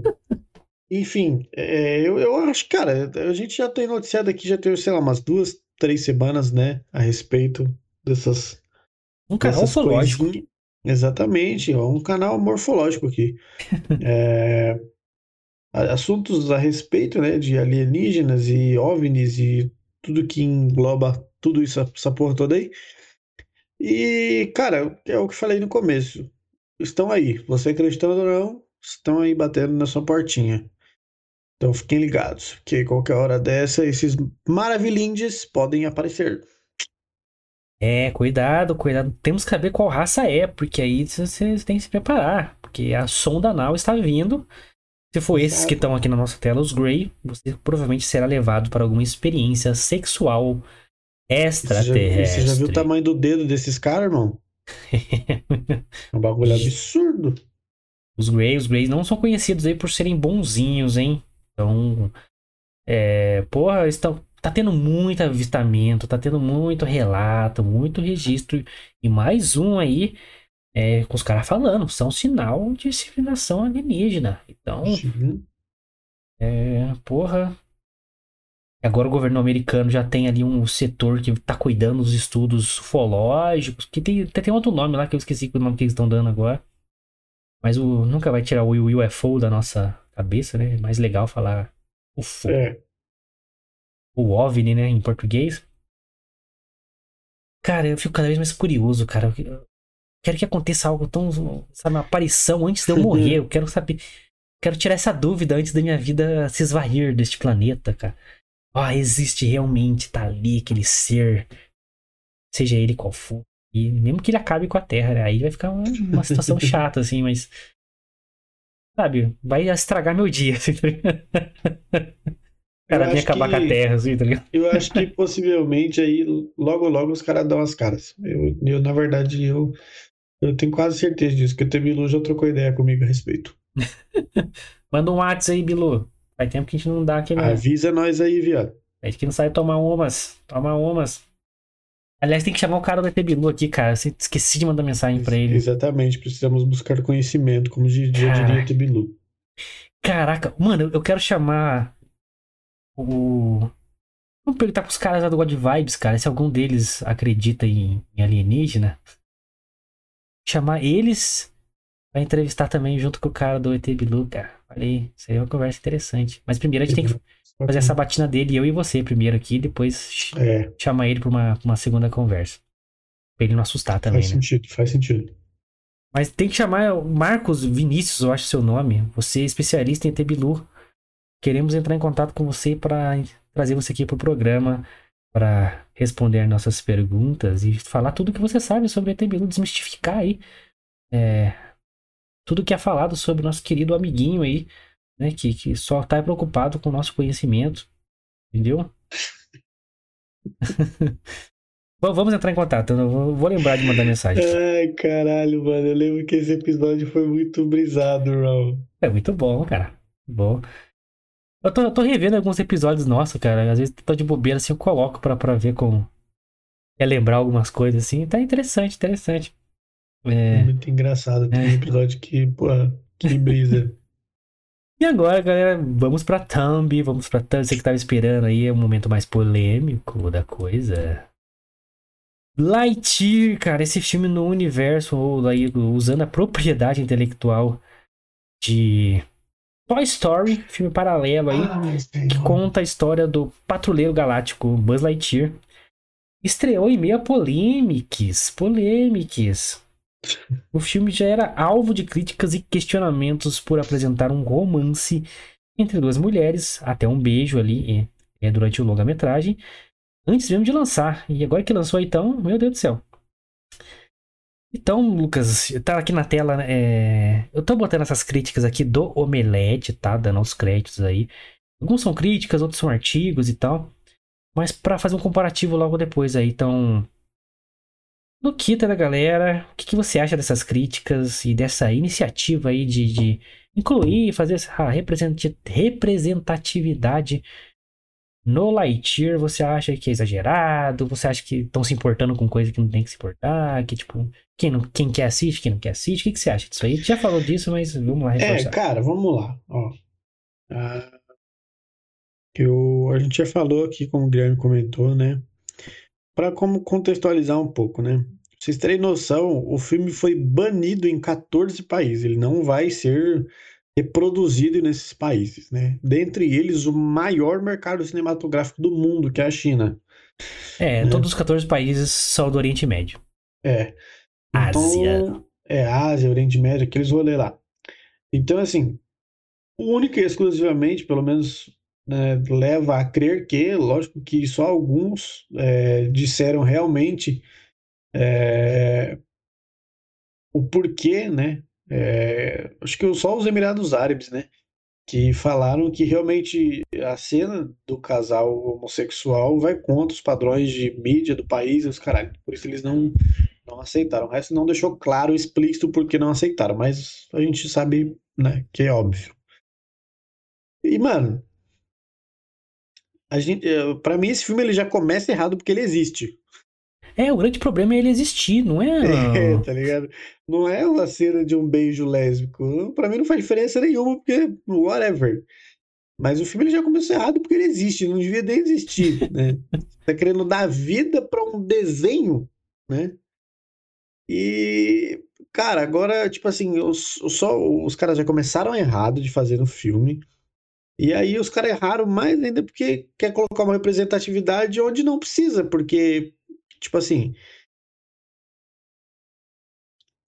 Enfim, é, eu, eu acho, cara, a gente já tem noticiado aqui, já tem, sei lá, umas duas, três semanas, né, a respeito dessas. Um canal morfológico. Exatamente, é um canal morfológico aqui. é, assuntos a respeito né, de alienígenas e OVNIs e tudo que engloba tudo isso, essa porra toda aí. E, cara, é o que falei no começo. Estão aí, você acreditando ou não, estão aí batendo na sua portinha. Então fiquem ligados, que qualquer hora dessa, esses maravilhindes podem aparecer. É, cuidado, cuidado. Temos que saber qual raça é, porque aí você tem que se preparar. Porque a sonda anal está vindo. Se for esses que estão aqui na nossa tela, os Grey, você provavelmente será levado para alguma experiência sexual extraterrestre. Você já, você já viu o tamanho do dedo desses caras, irmão? é um bagulho absurdo. Os Grey, os Greys não são conhecidos aí por serem bonzinhos, hein? Então, é, porra, estão, tá tendo muito avistamento, tá tendo muito relato, muito registro. E mais um aí, é, com os caras falando, são sinal de civilização alienígena. Então, é, porra. Agora o governo americano já tem ali um setor que tá cuidando dos estudos ufológicos, que tem, tem outro nome lá que eu esqueci o nome que eles estão dando agora. Mas o, nunca vai tirar o UFO da nossa cabeça, né? É mais legal falar UFO. É o OVNI, né, em português. Cara, eu fico cada vez mais curioso, cara. quero que aconteça algo tão, sabe, uma aparição antes de eu morrer. Eu quero saber, quero tirar essa dúvida antes da minha vida se esvair deste planeta, cara. Ó, existe realmente, tá ali aquele ser, seja ele qual for. E mesmo que ele acabe com a Terra, né? aí vai ficar uma, uma situação chata, assim, mas. Sabe, vai estragar meu dia, assim, tá cara, vem acabar que, com a Terra, assim, tá ligado? Eu acho que possivelmente aí, logo logo, os caras dão as caras. Eu, eu, na verdade, eu, eu tenho quase certeza disso, que o Bilu já trocou ideia comigo a respeito. Manda um WhatsApp aí, Bilu. Faz tempo que a gente não dá aqui, não. Avisa nós aí, viado. A gente que não sabe tomar umas. Toma umas. Aliás, tem que chamar o cara do ET aqui, cara. Eu esqueci de mandar mensagem para ele. Exatamente, precisamos buscar conhecimento, como já diria ET Bilu. Caraca, mano, eu quero chamar o. Vamos perguntar pros caras lá do God Vibes, cara, se algum deles acredita em, em alienígena. Chamar eles pra entrevistar também junto com o cara do ET Bilu, cara. Falei, isso aí é uma conversa interessante. Mas primeiro a gente tem que fazer essa batina dele, eu e você primeiro aqui, depois é. chamar ele pra uma, uma segunda conversa. Pra ele não assustar também, faz né? sentido, faz sentido. Mas tem que chamar Marcos Vinícius, eu acho seu nome. Você é especialista em Tebilu. Queremos entrar em contato com você para trazer você aqui pro programa para responder nossas perguntas e falar tudo que você sabe sobre a Tebilu, desmistificar aí é, tudo que é falado sobre o nosso querido amiguinho aí, né? Que, que só tá preocupado com o nosso conhecimento. Entendeu? Bom, vamos entrar em contato. Eu vou, vou, lembrar de mandar mensagem. Ai, caralho, mano. Eu lembro que esse episódio foi muito brisado, Raul. É muito bom, cara. Bom. Eu tô, eu tô revendo alguns episódios nossos, cara. Às vezes tô de bobeira assim, eu coloco pra, pra ver como. É lembrar algumas coisas assim. Tá interessante, interessante. É... Muito engraçado. Tem é. um episódio que, pô, que brisa. E agora, galera, vamos pra Thumb, vamos pra Thumb. Você que tava esperando aí, é um momento mais polêmico da coisa. Lightyear, cara, esse filme no universo, ou aí, usando a propriedade intelectual de Toy Story, filme paralelo aí, ah, que conta a história do patrulheiro galáctico Buzz Lightyear. Estreou em meio a polêmicas, polêmicas. O filme já era alvo de críticas e questionamentos por apresentar um romance entre duas mulheres, até um beijo ali é, durante o longa-metragem, antes mesmo de lançar. E agora que lançou, então, meu Deus do céu. Então, Lucas, tá aqui na tela, é... eu tô botando essas críticas aqui do Omelete, tá? Dando os créditos aí. Alguns são críticas, outros são artigos e tal. Mas para fazer um comparativo logo depois aí, então no Kita da galera, o que, que, você acha dessas críticas e dessa iniciativa aí de, de incluir, fazer essa representatividade no Lightyear? Você acha que é exagerado? Você acha que estão se importando com coisa que não tem que se importar? Que tipo, quem, não, quem quer assiste, quem não quer assiste? O que, que você acha disso aí? Já falou disso, mas vamos lá reforçar. É, cara, vamos lá. Ó. Ah, eu, a gente já falou aqui, como o Guilherme comentou, né? Para como contextualizar um pouco, né? Vocês terem noção, o filme foi banido em 14 países. Ele não vai ser reproduzido nesses países, né? Dentre eles, o maior mercado cinematográfico do mundo, que é a China. É, né? todos os 14 países são do Oriente Médio. É. Então, Ásia. É, Ásia, Oriente Médio, aqueles rolês lá. Então, assim, única e exclusivamente, pelo menos né, leva a crer que, lógico que só alguns é, disseram realmente é, o porquê, né? É, acho que só os Emirados Árabes, né? Que falaram que realmente a cena do casal homossexual vai contra os padrões de mídia do país e os caralho. Por isso eles não, não aceitaram. O resto não deixou claro, explícito porque não aceitaram, mas a gente sabe, né, que é óbvio. E, mano, a gente, eh, para mim esse filme ele já começa errado porque ele existe. É, o grande problema é ele existir, não é? É, tá ligado? Não é uma cena de um beijo lésbico. Para mim não faz diferença nenhuma, porque whatever. Mas o filme ele já começou errado porque ele existe, não devia nem existir, né? tá querendo dar vida para um desenho, né? E, cara, agora, tipo assim, os, só, os caras já começaram errado de fazer o filme. E aí os caras erraram mais ainda porque quer colocar uma representatividade onde não precisa, porque, tipo assim.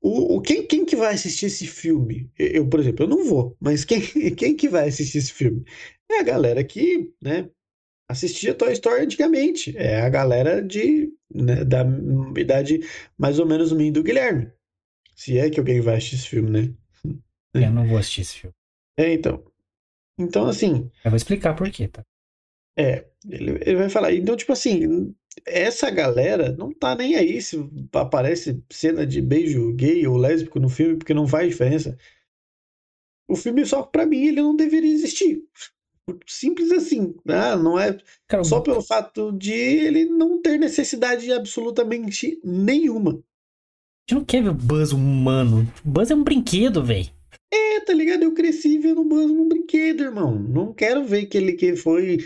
o, o, quem, quem que vai assistir esse filme? Eu, por exemplo, eu não vou, mas quem, quem que vai assistir esse filme? É a galera que, né, assistia Toy Story antigamente. É a galera de, né, da idade mais ou menos minha do Guilherme. Se é que alguém vai assistir esse filme, né? Eu não vou assistir esse filme. É, então. Então, assim. Eu vou explicar por quê, tá? É, ele, ele vai falar. Então, tipo assim, essa galera não tá nem aí se aparece cena de beijo gay ou lésbico no filme, porque não faz diferença. O filme, só pra mim, ele não deveria existir. Simples assim. Né? Não é só pelo fato de ele não ter necessidade absolutamente nenhuma. A gente não quer ver o Buzz humano. O Buzz é um brinquedo, velho. É, tá ligado? Eu cresci vendo o Buzz num brinquedo, irmão. Não quero ver que ele que foi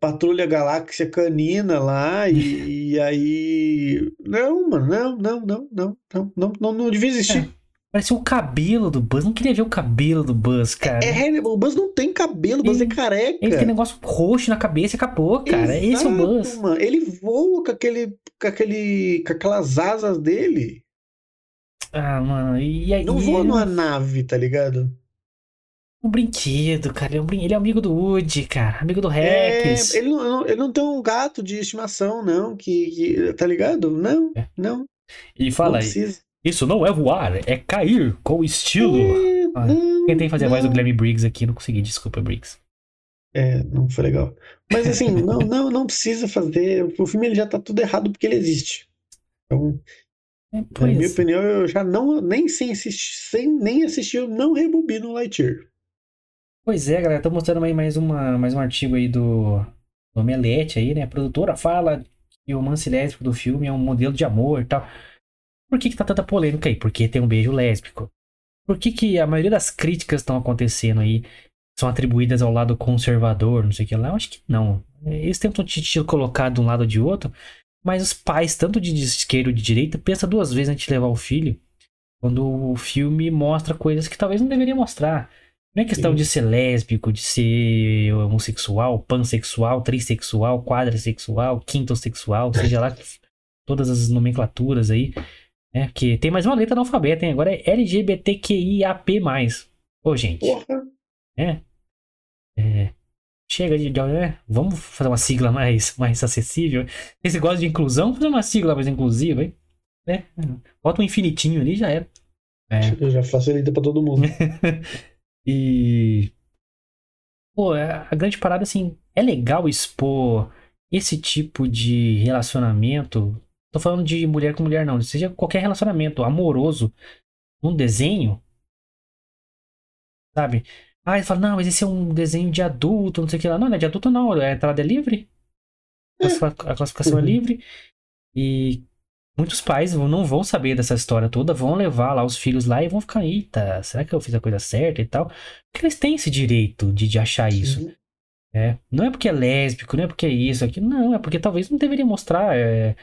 Patrulha Galáxia Canina lá e, e, aí. Não, mano, não, não, não, não, não, não, não, não devia existir. É. Parece o cabelo do Buzz. Não queria ver o cabelo do Buzz, cara. É, é o Buzz não tem cabelo, o Buzz é careca. Ele tem negócio roxo na cabeça e acabou, cara. Exato, Esse é o Buzz. Mano. Ele voa com aquele. com aquele. com aquelas asas dele. Ah, mano, e aí. Não voa numa nave, tá ligado? Um brinquedo, cara. Ele é, é amigo do Woody, cara. Amigo do Rex. É, ele, não, ele não tem um gato de estimação, não, que. que tá ligado? Não, é. não. E fala aí. Isso não é voar, é cair com estilo. É, ah, tentei fazer não. a voz do Guilherme Briggs aqui, não consegui, desculpa, Briggs. É, não foi legal. Mas assim, não, não, não precisa fazer. O filme ele já tá tudo errado porque ele existe. Então, é, na minha opinião, eu já não, nem sem assistir, sem nem assistir, eu não rebobino Lightyear. Pois é, galera, tô mostrando aí mais, uma, mais um artigo aí do, do Omelete aí, né? A produtora fala que o romance lésbico do filme é um modelo de amor e tal. Por que, que tá tanta polêmica aí? Porque tem um beijo lésbico. Por que, que a maioria das críticas estão acontecendo aí são atribuídas ao lado conservador, não sei o que lá? Eu acho que não. Eles tentam te colocar de um lado ou de outro, mas os pais, tanto de esquerda ou de direita, pensam duas vezes antes de levar o filho quando o filme mostra coisas que talvez não deveria mostrar. Não é questão Sim. de ser lésbico, de ser homossexual, pansexual, trissexual, quadrasexual, quintosexual, seja lá todas as nomenclaturas aí. É, que tem mais uma letra no alfabeto, hein? Agora é LGBTQIAP+. Ô, gente. Porra. É. é. Chega de, de né? Vamos fazer uma sigla mais, mais acessível. Esse gosta de inclusão, vamos fazer uma sigla mais inclusiva, hein? É. Bota um infinitinho ali já era. É. Já facilita pra todo mundo. e. Pô, é, a grande parada, assim, é legal expor esse tipo de relacionamento Tô falando de mulher com mulher, não. Seja qualquer relacionamento amoroso, um desenho. Sabe? Ah, ele fala, não, mas esse é um desenho de adulto, não sei o que lá. Não, não é de adulto, não. A entrada é livre. A classificação é uhum. é livre. E muitos pais não vão saber dessa história toda, vão levar lá os filhos lá e vão ficar, eita, será que eu fiz a coisa certa e tal? Porque eles têm esse direito de, de achar isso. É, não é porque é lésbico, não é porque é isso, aqui, não, é porque talvez não deveria mostrar é,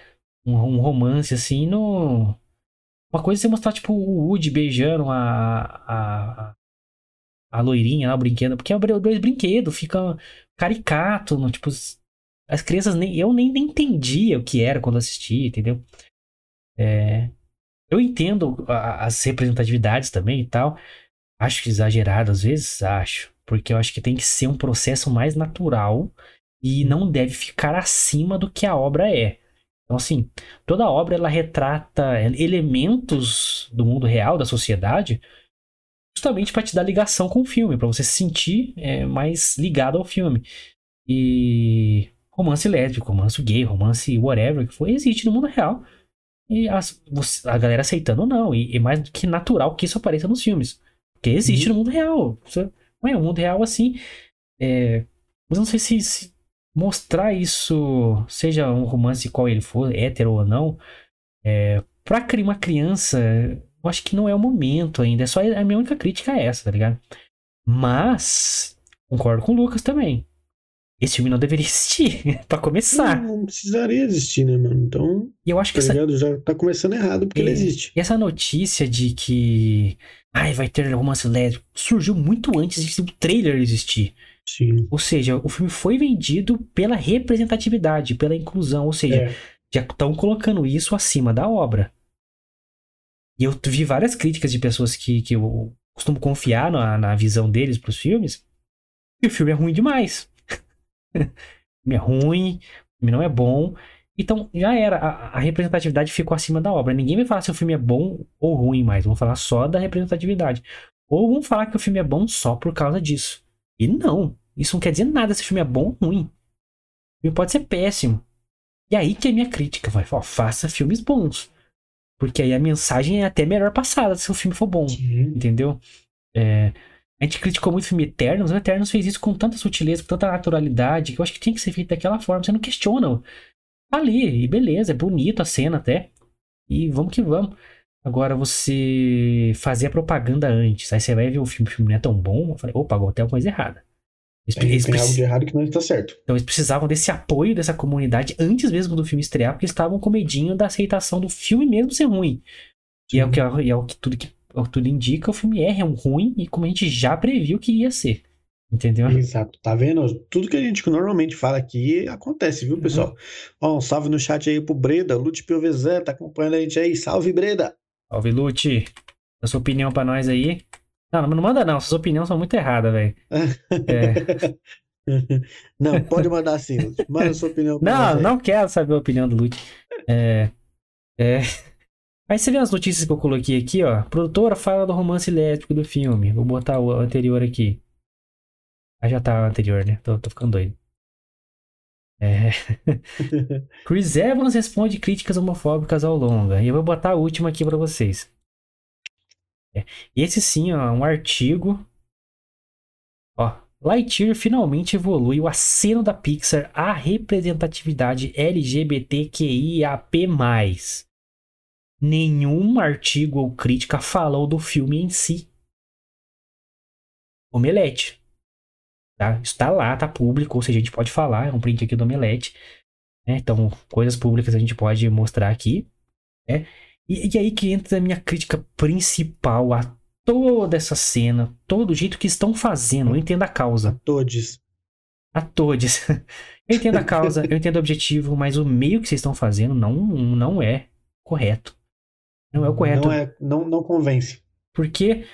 um, um romance assim no. Uma coisa é você mostrar, tipo, o Woody beijando a, a, a loirinha lá, brinquedo, porque é dois brinquedos, fica caricato, no, tipo, as crianças nem. Eu nem, nem entendia o que era quando assisti, entendeu? É, eu entendo as representatividades também e tal. Acho exagerado às vezes, acho. Porque eu acho que tem que ser um processo mais natural e não deve ficar acima do que a obra é. Então, assim, toda obra ela retrata elementos do mundo real, da sociedade, justamente para te dar ligação com o filme, para você se sentir é, mais ligado ao filme. E romance lésbico, romance gay, romance whatever que for, existe no mundo real. E as, a galera aceitando ou não. E, e mais do que natural que isso apareça nos filmes. Porque existe uhum. no mundo real. Você, não é o mundo real assim. É, mas não sei se, se mostrar isso, seja um romance qual ele for, hétero ou não, é, pra uma criança, eu acho que não é o momento ainda. É só a minha única crítica é essa, tá ligado? Mas, concordo com o Lucas também. Esse filme não deveria existir, para começar. Não, não, precisaria existir, né, mano? Então. E eu acho que tá essa... já tá começando errado porque é, ele existe. E essa notícia de que. Ai, vai ter romance lésbico surgiu muito antes do trailer existir. Sim. Ou seja, o filme foi vendido pela representatividade, pela inclusão. Ou seja, é. já estão colocando isso acima da obra. E eu vi várias críticas de pessoas que, que eu costumo confiar na, na visão deles pros filmes. E o filme é ruim demais. o filme é ruim, o filme não é bom. Então, já era. A, a, representatividade ficou acima da obra. Ninguém vai falar se o filme é bom ou ruim mais. Vão falar só da representatividade. Ou vão falar que o filme é bom só por causa disso. E não. Isso não quer dizer nada se o filme é bom ou ruim. O filme pode ser péssimo. E aí que é a minha crítica. Vai, ó, faça filmes bons. Porque aí a mensagem é até melhor passada se o filme for bom. Sim. Entendeu? É, a gente criticou muito o filme Eternos. O Eternos fez isso com tanta sutileza, com tanta naturalidade, que eu acho que tinha que ser feito daquela forma. Você não questiona. Tá ali, e beleza, é bonito a cena até. E vamos que vamos. Agora, você fazer a propaganda antes, aí você vai ver o filme, o filme não é tão bom. Eu falei, opa, agora tem alguma coisa errada. Eles, tem, tem algo de errado que não está certo. Então eles precisavam desse apoio dessa comunidade antes mesmo do filme estrear, porque eles estavam com medinho da aceitação do filme mesmo ser ruim. E é, o que, e é o que tudo que o que tudo indica, o filme é, é um ruim e como a gente já previu que ia ser. Entendeu? Exato. Tá vendo? Tudo que a gente normalmente fala aqui acontece, viu, pessoal? Uhum. Ó, um salve no chat aí pro Breda, Lute Piovesan, tá acompanhando a gente aí. Salve, Breda! Salve, Lute! A sua opinião pra nós aí. Não, não manda não, suas opiniões são muito erradas, velho. É. não, pode mandar sim, Lute. Manda sua opinião Não, nós não quero saber a opinião do Lute. É. É. Aí você vê as notícias que eu coloquei aqui, ó. A produtora fala do romance elétrico do filme. Vou botar o anterior aqui. Ah, já tá anterior, né? Tô, tô ficando doido. É. Chris Evans responde críticas homofóbicas ao longa. E eu vou botar a última aqui para vocês. É. Esse sim, ó, um artigo. Ó, Lightyear finalmente evolui o aceno da Pixar à representatividade LGBTQIAP+. Nenhum artigo ou crítica falou do filme em si. Omelete. Tá? Está lá, tá público, ou seja, a gente pode falar, é um print aqui do Omelete. Né? Então, coisas públicas a gente pode mostrar aqui. Né? E, e aí que entra a minha crítica principal a toda essa cena, todo o jeito que estão fazendo. Eu entendo a causa. A todos. A todos. eu entendo a causa, eu entendo o objetivo, mas o meio que vocês estão fazendo não, não é correto. Não é o correto. Não, é, não, não convence. Porque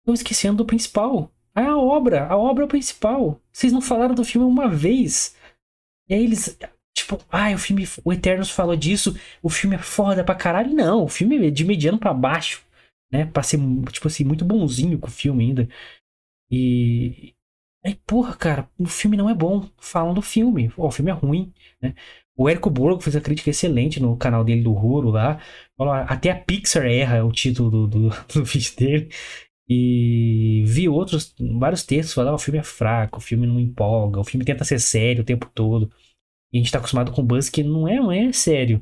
estão esquecendo do principal. É a obra, a obra é o principal. Vocês não falaram do filme uma vez. E aí eles, tipo, ah, o filme, o Eternos falou disso, o filme é foda pra caralho. Não, o filme é de mediano para baixo, né? Pra ser, tipo assim, muito bonzinho com o filme ainda. E. Aí, porra, cara, o filme não é bom. Falam do filme. Oh, o filme é ruim, né? O Érico Borgo fez a crítica excelente no canal dele do Ruro lá. Até a Pixar erra o título do, do, do vídeo dele. E vi outros, vários textos falando: ah, o filme é fraco, o filme não empolga, o filme tenta ser sério o tempo todo. E a gente tá acostumado com o Buzz que não é, não é sério.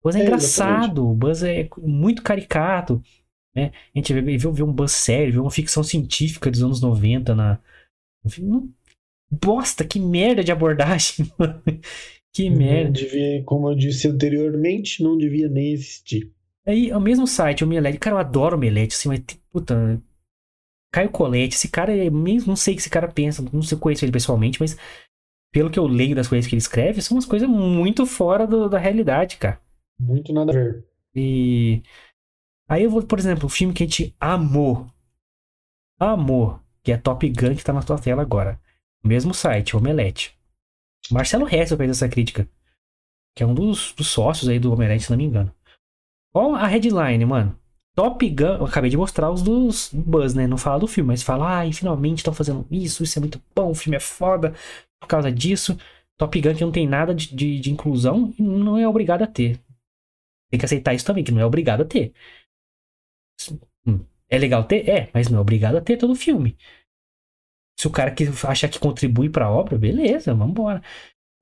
O Buzz é, é engraçado, exatamente. o Buzz é muito caricato. Né? A gente viu, viu um Buzz sério, viu uma ficção científica dos anos 90 na. Bosta, que merda de abordagem, Que merda. Devia, como eu disse anteriormente, não devia nem existir. Aí, o mesmo site, o Omelete, cara, eu adoro o Omelete, assim, mas, puta, Caio Colette, esse cara, é mesmo, não sei o que esse cara pensa, não sei conheço ele pessoalmente, mas pelo que eu leio das coisas que ele escreve, são umas coisas muito fora do, da realidade, cara. Muito nada a ver. E aí eu vou, por exemplo, o filme que a gente amou, amou, que é Top Gun, que tá na tua tela agora. Mesmo site, Omelete. Marcelo Hessel fez essa crítica, que é um dos, dos sócios aí do Omelete, se não me engano. Qual a headline, mano? Top Gun. Eu acabei de mostrar os dos Buzz, né? Não fala do filme, mas fala, ai, finalmente estão fazendo isso, isso é muito bom, o filme é foda por causa disso. Top Gun que não tem nada de, de, de inclusão e não é obrigado a ter. Tem que aceitar isso também, que não é obrigado a ter. É legal ter? É, mas não é obrigado a ter todo o filme. Se o cara que acha que contribui pra obra, beleza, vambora.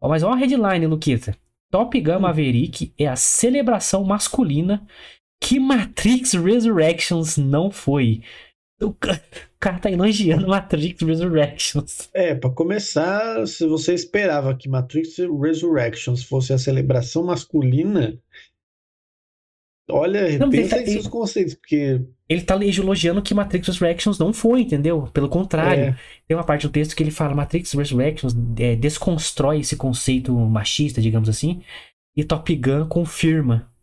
Ó, mas olha a headline, Luquita. Top Gun hum. Maverick é a celebração masculina que Matrix Resurrections não foi. O cara tá elogiando Matrix Resurrections. É, para começar, se você esperava que Matrix Resurrections fosse a celebração masculina, olha, não, pensa em seus conceitos, porque... Ele tá elogiando que Matrix Resurrections não foi, entendeu? Pelo contrário, é. tem uma parte do texto que ele fala Matrix Resurrections é, desconstrói esse conceito machista, digamos assim, e Top Gun confirma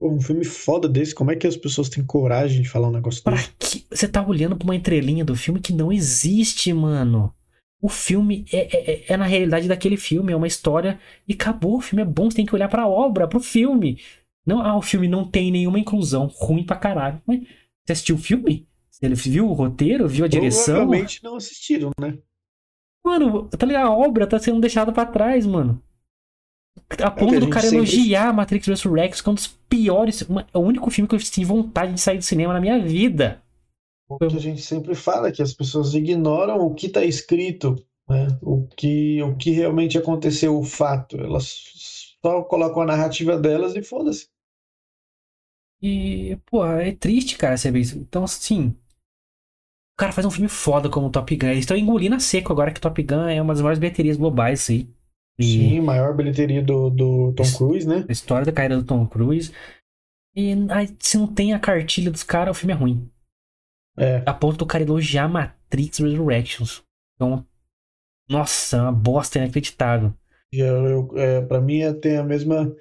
um filme foda desse, como é que as pessoas têm coragem de falar um negócio Pra desse? que... Você tá olhando pra uma entrelinha do filme que não existe, mano. O filme é, é, é- é na realidade daquele filme, é uma história e acabou. O filme é bom, você tem que olhar pra obra, pro filme. Não, ah, o filme não tem nenhuma inclusão, ruim pra caralho. Mas você assistiu o filme? Você viu o roteiro, viu a direção? Provavelmente não assistiram, né? Mano, tá ligado? A obra tá sendo deixada pra trás, mano. A ponto É do cara sempre- elogiar Matrix Resurrections, que é um dos piores. uma- é o único filme que eu tive vontade de sair do cinema na minha vida. O que a gente sempre fala, que as pessoas ignoram o que está escrito, né? O que, o que realmente aconteceu, o fato. Elas só colocam a narrativa delas e foda-se. E, pô, é triste, cara, ver isso. Então, assim. O cara faz um filme foda como Top Gun. Eles estão engolindo a seco agora que Top Gun é uma das maiores bilheterias globais, isso aí. Sim, maior bilheteria do, do Tom Cruise, né? a história da carreira do Tom Cruise. E aí, se não tem a cartilha dos caras, o filme é ruim. É, A ponto do cara elogiar Matrix Resurrections. Então, nossa, é uma bosta inacreditável. já eu, é, para mim tem a mesma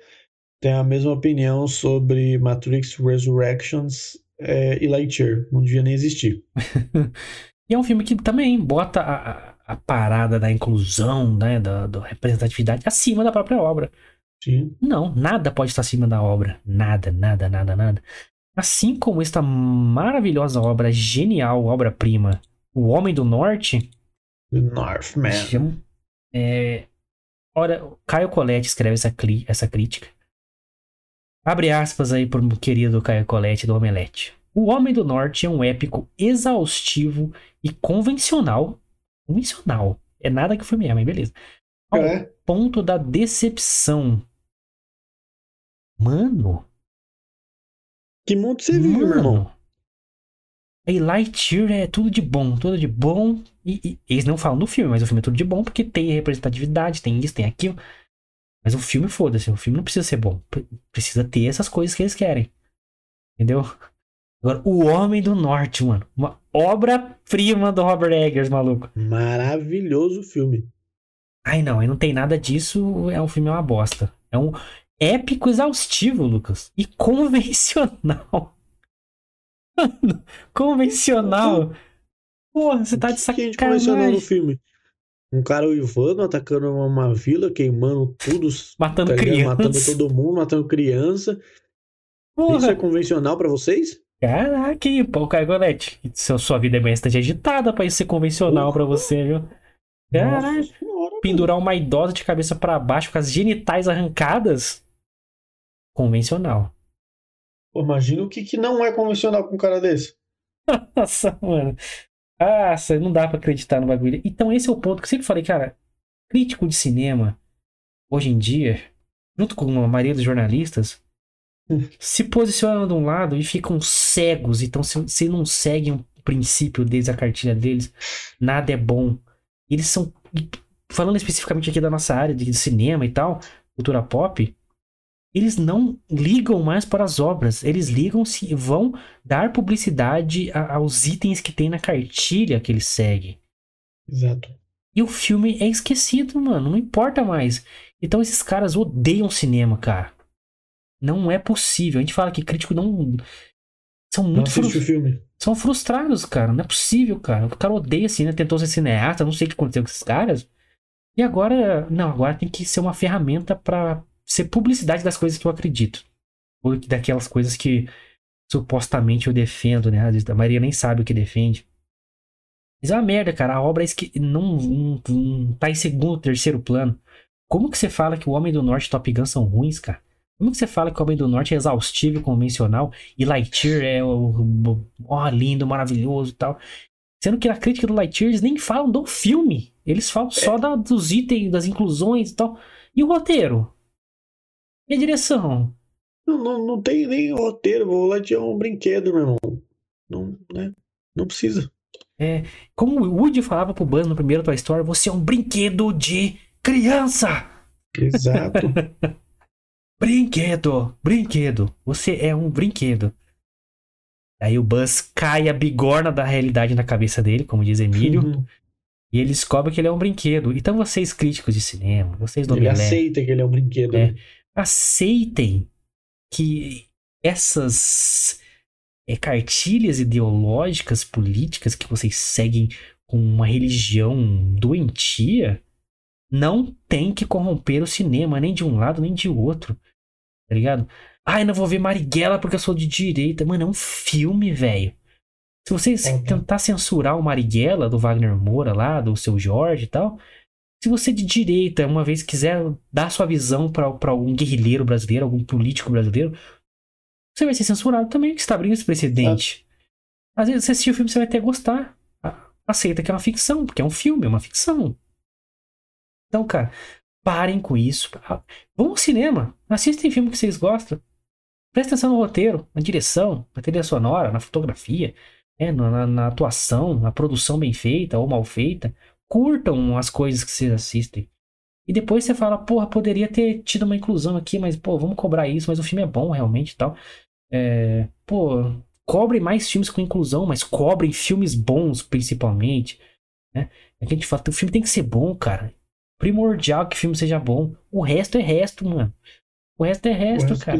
tem a mesma opinião sobre Matrix Resurrections é, e Lightyear. Não devia nem existir. E é um filme que também bota a, a, a parada da inclusão, né, da, da representatividade acima da própria obra. Sim. Não, nada pode estar acima da obra. Nada, nada, nada, nada. Assim como esta maravilhosa obra, genial, obra-prima, O Homem do Norte, The Northman. é, ora, Caio Colette escreve essa, essa crítica. Abre aspas aí pro querido Caio Colette do Omelete. O Homem do Norte é um épico exaustivo e convencional. Convencional. É nada que o filme é, mas beleza. Ao É, ponto da decepção. Mano, que mundo você vive, meu irmão? E Lightyear é tudo de bom, tudo de bom. E, e eles não falam do filme, mas o filme é tudo de bom porque tem representatividade, tem isso, tem aquilo. Mas o filme, foda-se, o filme não precisa ser bom. Pre- Precisa ter essas coisas que eles querem. Entendeu? Agora, O Homem do Norte, mano. Uma obra-prima do Robert Eggers, maluco. Maravilhoso filme. Ai, não, aí não tem nada disso. É um filme é uma bosta. É um épico exaustivo, Lucas. E convencional. Mano, convencional. Porra, você tá de O que a gente convencionou no sacanagem. filme? Um cara uivando, atacando uma vila, queimando tudo, Matando tá ligado? matando criança. todo mundo, matando criança. Isso é Porra, convencional pra vocês? Caraca, aí, pô, Cargolete. Sua, sua vida é bastante agitada pra isso ser convencional pra você, viu? Nossa senhora, Pendurar uma idosa de cabeça pra baixo com as genitais arrancadas. Convencional. Pô, imagina o que, que não é convencional com um cara desse. Nossa, mano. Nossa, não dá pra acreditar no bagulho. Então, esse é o ponto que eu sempre falei, cara. Crítico de cinema, hoje em dia, junto com a maioria dos jornalistas. Se posicionam de um lado e ficam cegos. Então, se, se não seguem o princípio deles, a cartilha deles, nada é bom. Eles são. Falando especificamente aqui da nossa área de cinema e tal, cultura pop, eles não ligam mais para as obras. Eles ligam se vão dar publicidade a- aos itens que tem na cartilha que eles seguem. Exato. E o filme é esquecido, mano. Não importa mais. Então esses caras odeiam cinema, cara. Não é possível. A gente fala que crítico não. São muito assiste frus- o filme. São frustrados, cara. Não é possível, cara. O cara odeia cinema, tentou ser cineasta, não sei o que aconteceu com esses caras. E agora. Não, agora tem que ser uma ferramenta pra ser publicidade das coisas que eu acredito. Ou daquelas coisas que supostamente eu defendo, né? Às vezes a maioria nem sabe o que defende. Mas é uma merda, cara. A obra é esque... não, não, não tá em segundo, terceiro plano. Como que você fala que o Homem do Norte e Top Gun são ruins, cara? Como que você fala que o Homem do Norte é exaustivo e convencional e Lightyear é o, o- ó, lindo, maravilhoso e tal? Sendo que na crítica do Lightyear eles nem falam do filme. Eles falam só da- dos itens, das inclusões e tal. E o roteiro? E a direção? Não, não, não tem nem roteiro. Vou lá tirar um brinquedo, meu irmão. Não, né? Não precisa. Como o Woody falava pro Buzz no primeiro Toy Story, você é um brinquedo de criança! Exato. Brinquedo, brinquedo. Você é um brinquedo. Aí o Buzz cai a bigorna da realidade na cabeça dele, como diz Emílio, Uhum. e ele descobre que ele é um brinquedo. Então vocês críticos de cinema, vocês do Ele aceita que ele é um brinquedo. É. né? aceitem que essas é, cartilhas ideológicas, políticas que vocês seguem com uma religião doentia não tem que corromper o cinema, nem de um lado nem de outro. Tá ligado? Ai, não vou ver Marighella porque eu sou de direita. Mano, é um filme, velho. Se você é, tentar censurar o Marighella do Wagner Moura lá, do seu Jorge e tal, se você de direita, uma vez quiser dar sua visão para algum guerrilheiro brasileiro, algum político brasileiro, você vai ser censurado também, que está abrindo esse precedente. É. Às vezes você assistir o filme, você vai até gostar. Aceita que é uma ficção, porque é um filme, é uma ficção. Então, cara, parem com isso. Vão ao cinema, assistem filme que vocês gostam. Presta atenção no roteiro, na direção, na trilha sonora, na fotografia, né, na, na atuação, na produção bem feita ou mal feita. Curtam as coisas que vocês assistem. E depois você fala, porra, poderia ter tido uma inclusão aqui, mas, pô, vamos cobrar isso, mas o filme é bom realmente e tal. É, pô, cobre mais filmes com inclusão, mas cobrem filmes bons, principalmente. Né? É a gente fala, o filme tem que ser bom, cara primordial que o filme seja bom. O resto é resto, mano. O resto é resto, resto cara.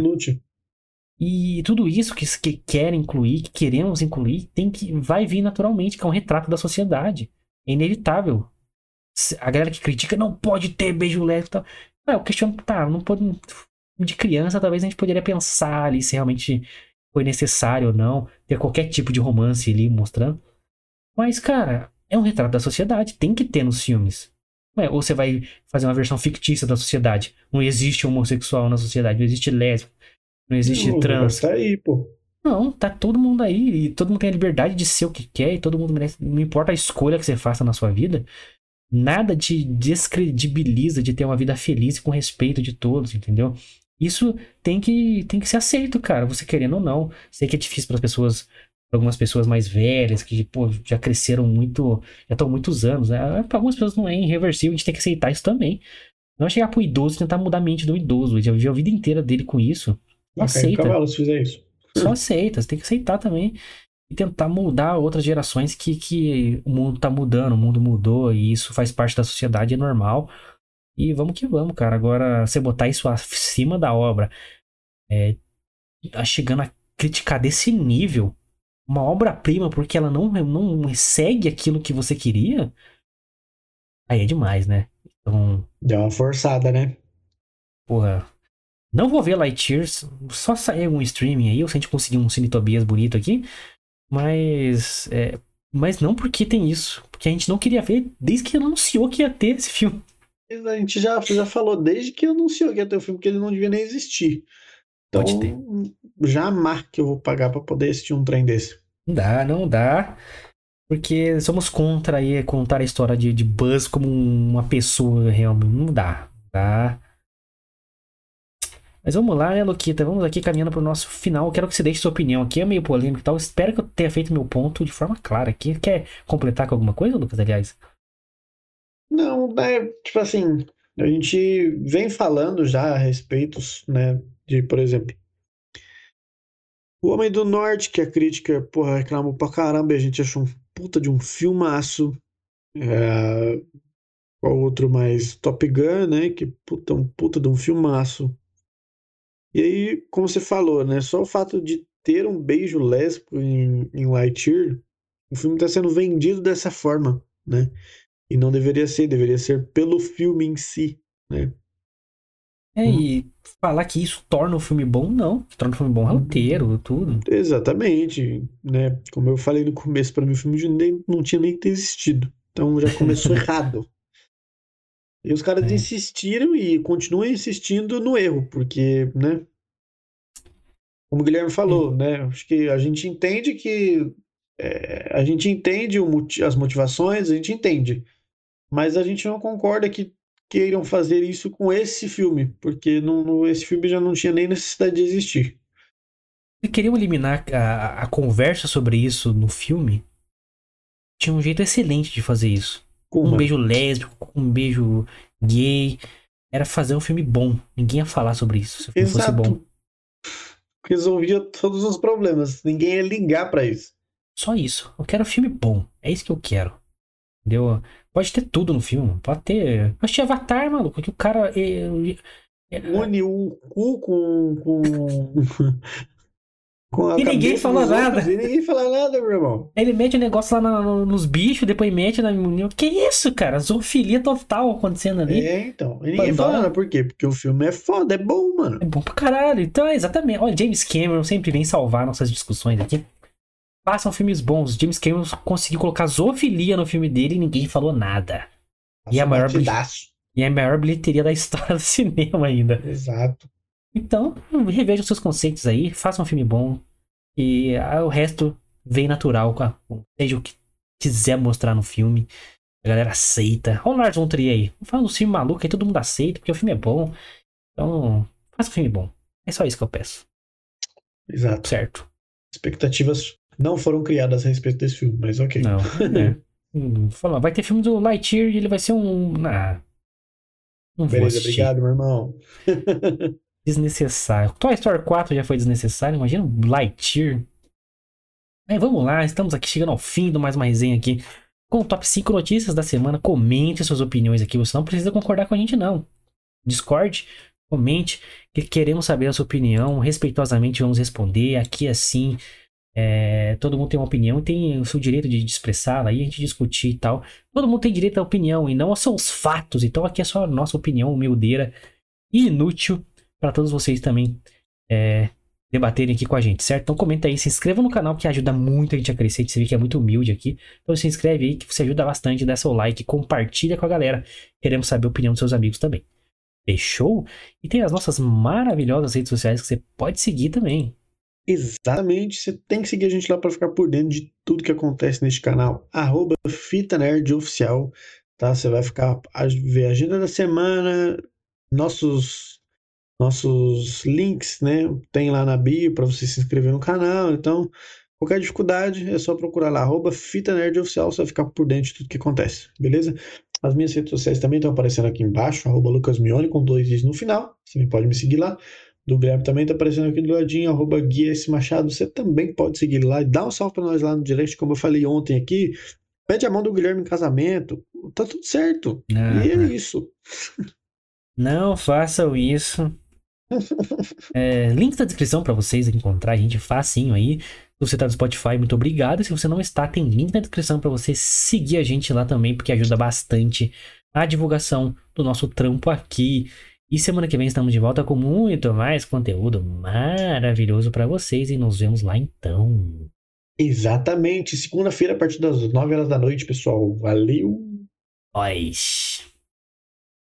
E tudo isso que, que querem incluir, que queremos incluir, tem que vai vir naturalmente, que é um retrato da sociedade. É inevitável. A galera que critica não pode ter beijo leve e tal. É, eu questiono, tá, não pode. De criança, talvez a gente poderia pensar ali se realmente foi necessário ou não ter qualquer tipo de romance ali mostrando. Mas, cara, é um retrato da sociedade, tem que ter nos filmes. É, ou você vai fazer uma versão fictícia da sociedade. Não existe homossexual na sociedade, não existe lésbico, não existe não, trans. Tá aí, pô. Não, tá todo mundo aí. E todo mundo tem a liberdade de ser o que quer. E todo mundo merece. Não importa a escolha que você faça na sua vida. Nada te descredibiliza de ter uma vida feliz e com respeito de todos, entendeu? Isso tem que, tem que ser aceito, cara. Você querendo ou não. Sei que é difícil para as pessoas algumas pessoas mais velhas que pô, já cresceram muito, já estão muitos anos. Né? Para algumas pessoas não é irreversível, a gente tem que aceitar isso também. Não é chegar pro idoso e tentar mudar a mente do idoso. Ele já viveu a vida inteira dele com isso. Só aceita. Cavalo, se fizer isso. Só aceita, você tem que aceitar também. E tentar mudar outras gerações que, que o mundo tá mudando, o mundo mudou e isso faz parte da sociedade, é normal. E vamos que vamos, cara. Agora, você botar isso acima da obra, é, tá chegando a criticar desse nível, uma obra-prima porque ela não, não segue aquilo que você queria, aí é demais, né? Então. Deu uma forçada, né? Porra. Não vou ver Lightyears, só sair um streaming aí, ou se a gente conseguir um Cine Tobias bonito aqui. Mas. É, mas não porque tem isso. Porque a gente não queria ver desde que ele anunciou que ia ter esse filme. A gente já, já falou desde que anunciou que ia ter o filme, que ele não devia nem existir. Então, Pode ter. Jamais que eu vou pagar para poder assistir um trem desse. Não dá, não dá. Porque somos contra aí contar a história de, de Buzz como uma pessoa realmente. Não dá. Não dá. Mas vamos lá, né, Luquita? Vamos aqui caminhando para o nosso final. Quero que você deixe sua opinião aqui. É meio polêmico e tal. Espero que eu tenha feito meu ponto de forma clara aqui. Quer completar com alguma coisa, Lucas, aliás? Não, é, tipo assim, a gente vem falando já a respeito, né, de, por exemplo, o Homem do Norte, que a crítica, porra, reclamou pra caramba e a gente achou um puta de um filmaço. É... Qual outro mais? Top Gun, né? Que puta, um puta de um filmaço. E aí, como você falou, né? Só o fato de ter um beijo lésbico em, em Lightyear, o filme está sendo vendido dessa forma, né? E não deveria ser, deveria ser pelo filme em si, né? É, hum. e falar que isso torna o filme bom, não. Torna o filme bom roteiro, tudo. Exatamente, né? Como eu falei no começo, para mim o filme nem, não tinha nem que ter existido. Então já começou errado. E os caras é. insistiram e continuam insistindo no erro, porque, né? Como o Guilherme falou, é. né? Acho que a gente entende que é, a gente entende o, as motivações, a gente entende, mas a gente não concorda que queiram fazer isso com esse filme, porque não, não, esse filme já não tinha nem necessidade de existir. Se queriam eliminar a, a conversa sobre isso no filme, tinha um jeito excelente de fazer isso. Com um beijo lésbico, um beijo gay. Era fazer um filme bom. Ninguém ia falar sobre isso se o filme fosse bom. Resolvia todos os problemas. Ninguém ia ligar para isso. Só isso. Eu quero um filme bom. É isso que eu quero. Entendeu? Pode ter tudo no filme. Pode ter. Pode ter Avatar, maluco. Que o cara. É, é, Une o cu com. com... E ninguém dos nada. outros E ninguém fala nada, meu irmão. Ele mete o negócio lá na- no- nos bichos, depois mete na. Que isso, cara? Zoofilia total acontecendo ali. É, É, então. E ninguém fala nada. Por quê? Porque o filme é foda, é bom, mano. bom pra caralho. Então, é exatamente. Olha, James Cameron sempre vem salvar nossas discussões aqui. Façam filmes bons. James Cameron conseguiu colocar zoofilia no filme dele e ninguém falou nada. E a Passa maior batidaço. E é a maior bilheteria da história do cinema ainda. Exato. Então, revejam seus conceitos aí, façam um filme bom. E ah, o resto vem natural, a- seja o que quiser mostrar no filme. A galera aceita. Olha o Lars von Trier aí. Fala um filme maluco aí, todo mundo aceita, porque o filme é bom. Então, faça um filme bom. É só isso que eu peço. Exato. Certo? Expectativas não foram criadas a respeito desse filme, mas ok. Não. É. Hum, Falar, vai ter filme do Lightyear e ele vai ser um. Ah, não Beleza, obrigado, meu irmão. Desnecessário. Toy Story 4 já foi desnecessário. Imagina um Lightyear. É, vamos lá, estamos aqui chegando ao fim do mais uma resenha aqui. Com o top 5 notícias da semana. Comente suas opiniões aqui. Você não precisa concordar com a gente, não. Discord, comente. Que queremos saber a sua opinião. Respeitosamente vamos responder. Aqui assim. é, todo mundo tem uma opinião e tem o seu direito de expressá-la aí, a gente discutir e tal. Todo mundo tem direito à opinião e não são os fatos. Então aqui é só a nossa opinião humildeira e inútil para todos vocês também é, debaterem aqui com a gente, certo? Então comenta aí, se inscreva no canal que ajuda muito a gente a crescer, você vê que é muito humilde aqui. Então se inscreve aí que você ajuda bastante, dá seu like, compartilha com a galera. Queremos saber a opinião dos seus amigos também. Fechou? E tem as nossas maravilhosas redes sociais que você pode seguir também. Exatamente. Você tem que seguir a gente lá para ficar por dentro de tudo que acontece neste canal. Arroba Fita Nerd Oficial. Tá? Você vai ficar a ver a agenda da semana, nossos nossos links, né? Tem lá na bio para você se inscrever no canal. Então, qualquer dificuldade é só procurar lá, arroba Fita Nerd Oficial, você vai ficar por dentro de tudo que acontece, beleza? As minhas redes sociais também estão aparecendo aqui embaixo, arroba Lucas Mione, com dois is no final. Você pode me seguir lá. Do Guilherme também está aparecendo aqui do ladinho, arroba Guia S. Machado. Você também pode seguir lá e dá um salve para nós lá no direct, como eu falei ontem aqui. Pede a mão do Guilherme em casamento. Tá tudo certo. Ah, E é isso. Não façam isso. É, link na descrição para vocês encontrar a gente facinho aí. Se você tá no Spotify, muito obrigado. Se você não está, tem link na descrição para você seguir a gente lá também, porque ajuda bastante a divulgação do nosso trampo aqui. E semana que vem estamos de volta com muito mais conteúdo maravilhoso para vocês e nos vemos lá então. Exatamente. Segunda-feira, a partir das 9 horas da noite, pessoal. Valeu! Nós.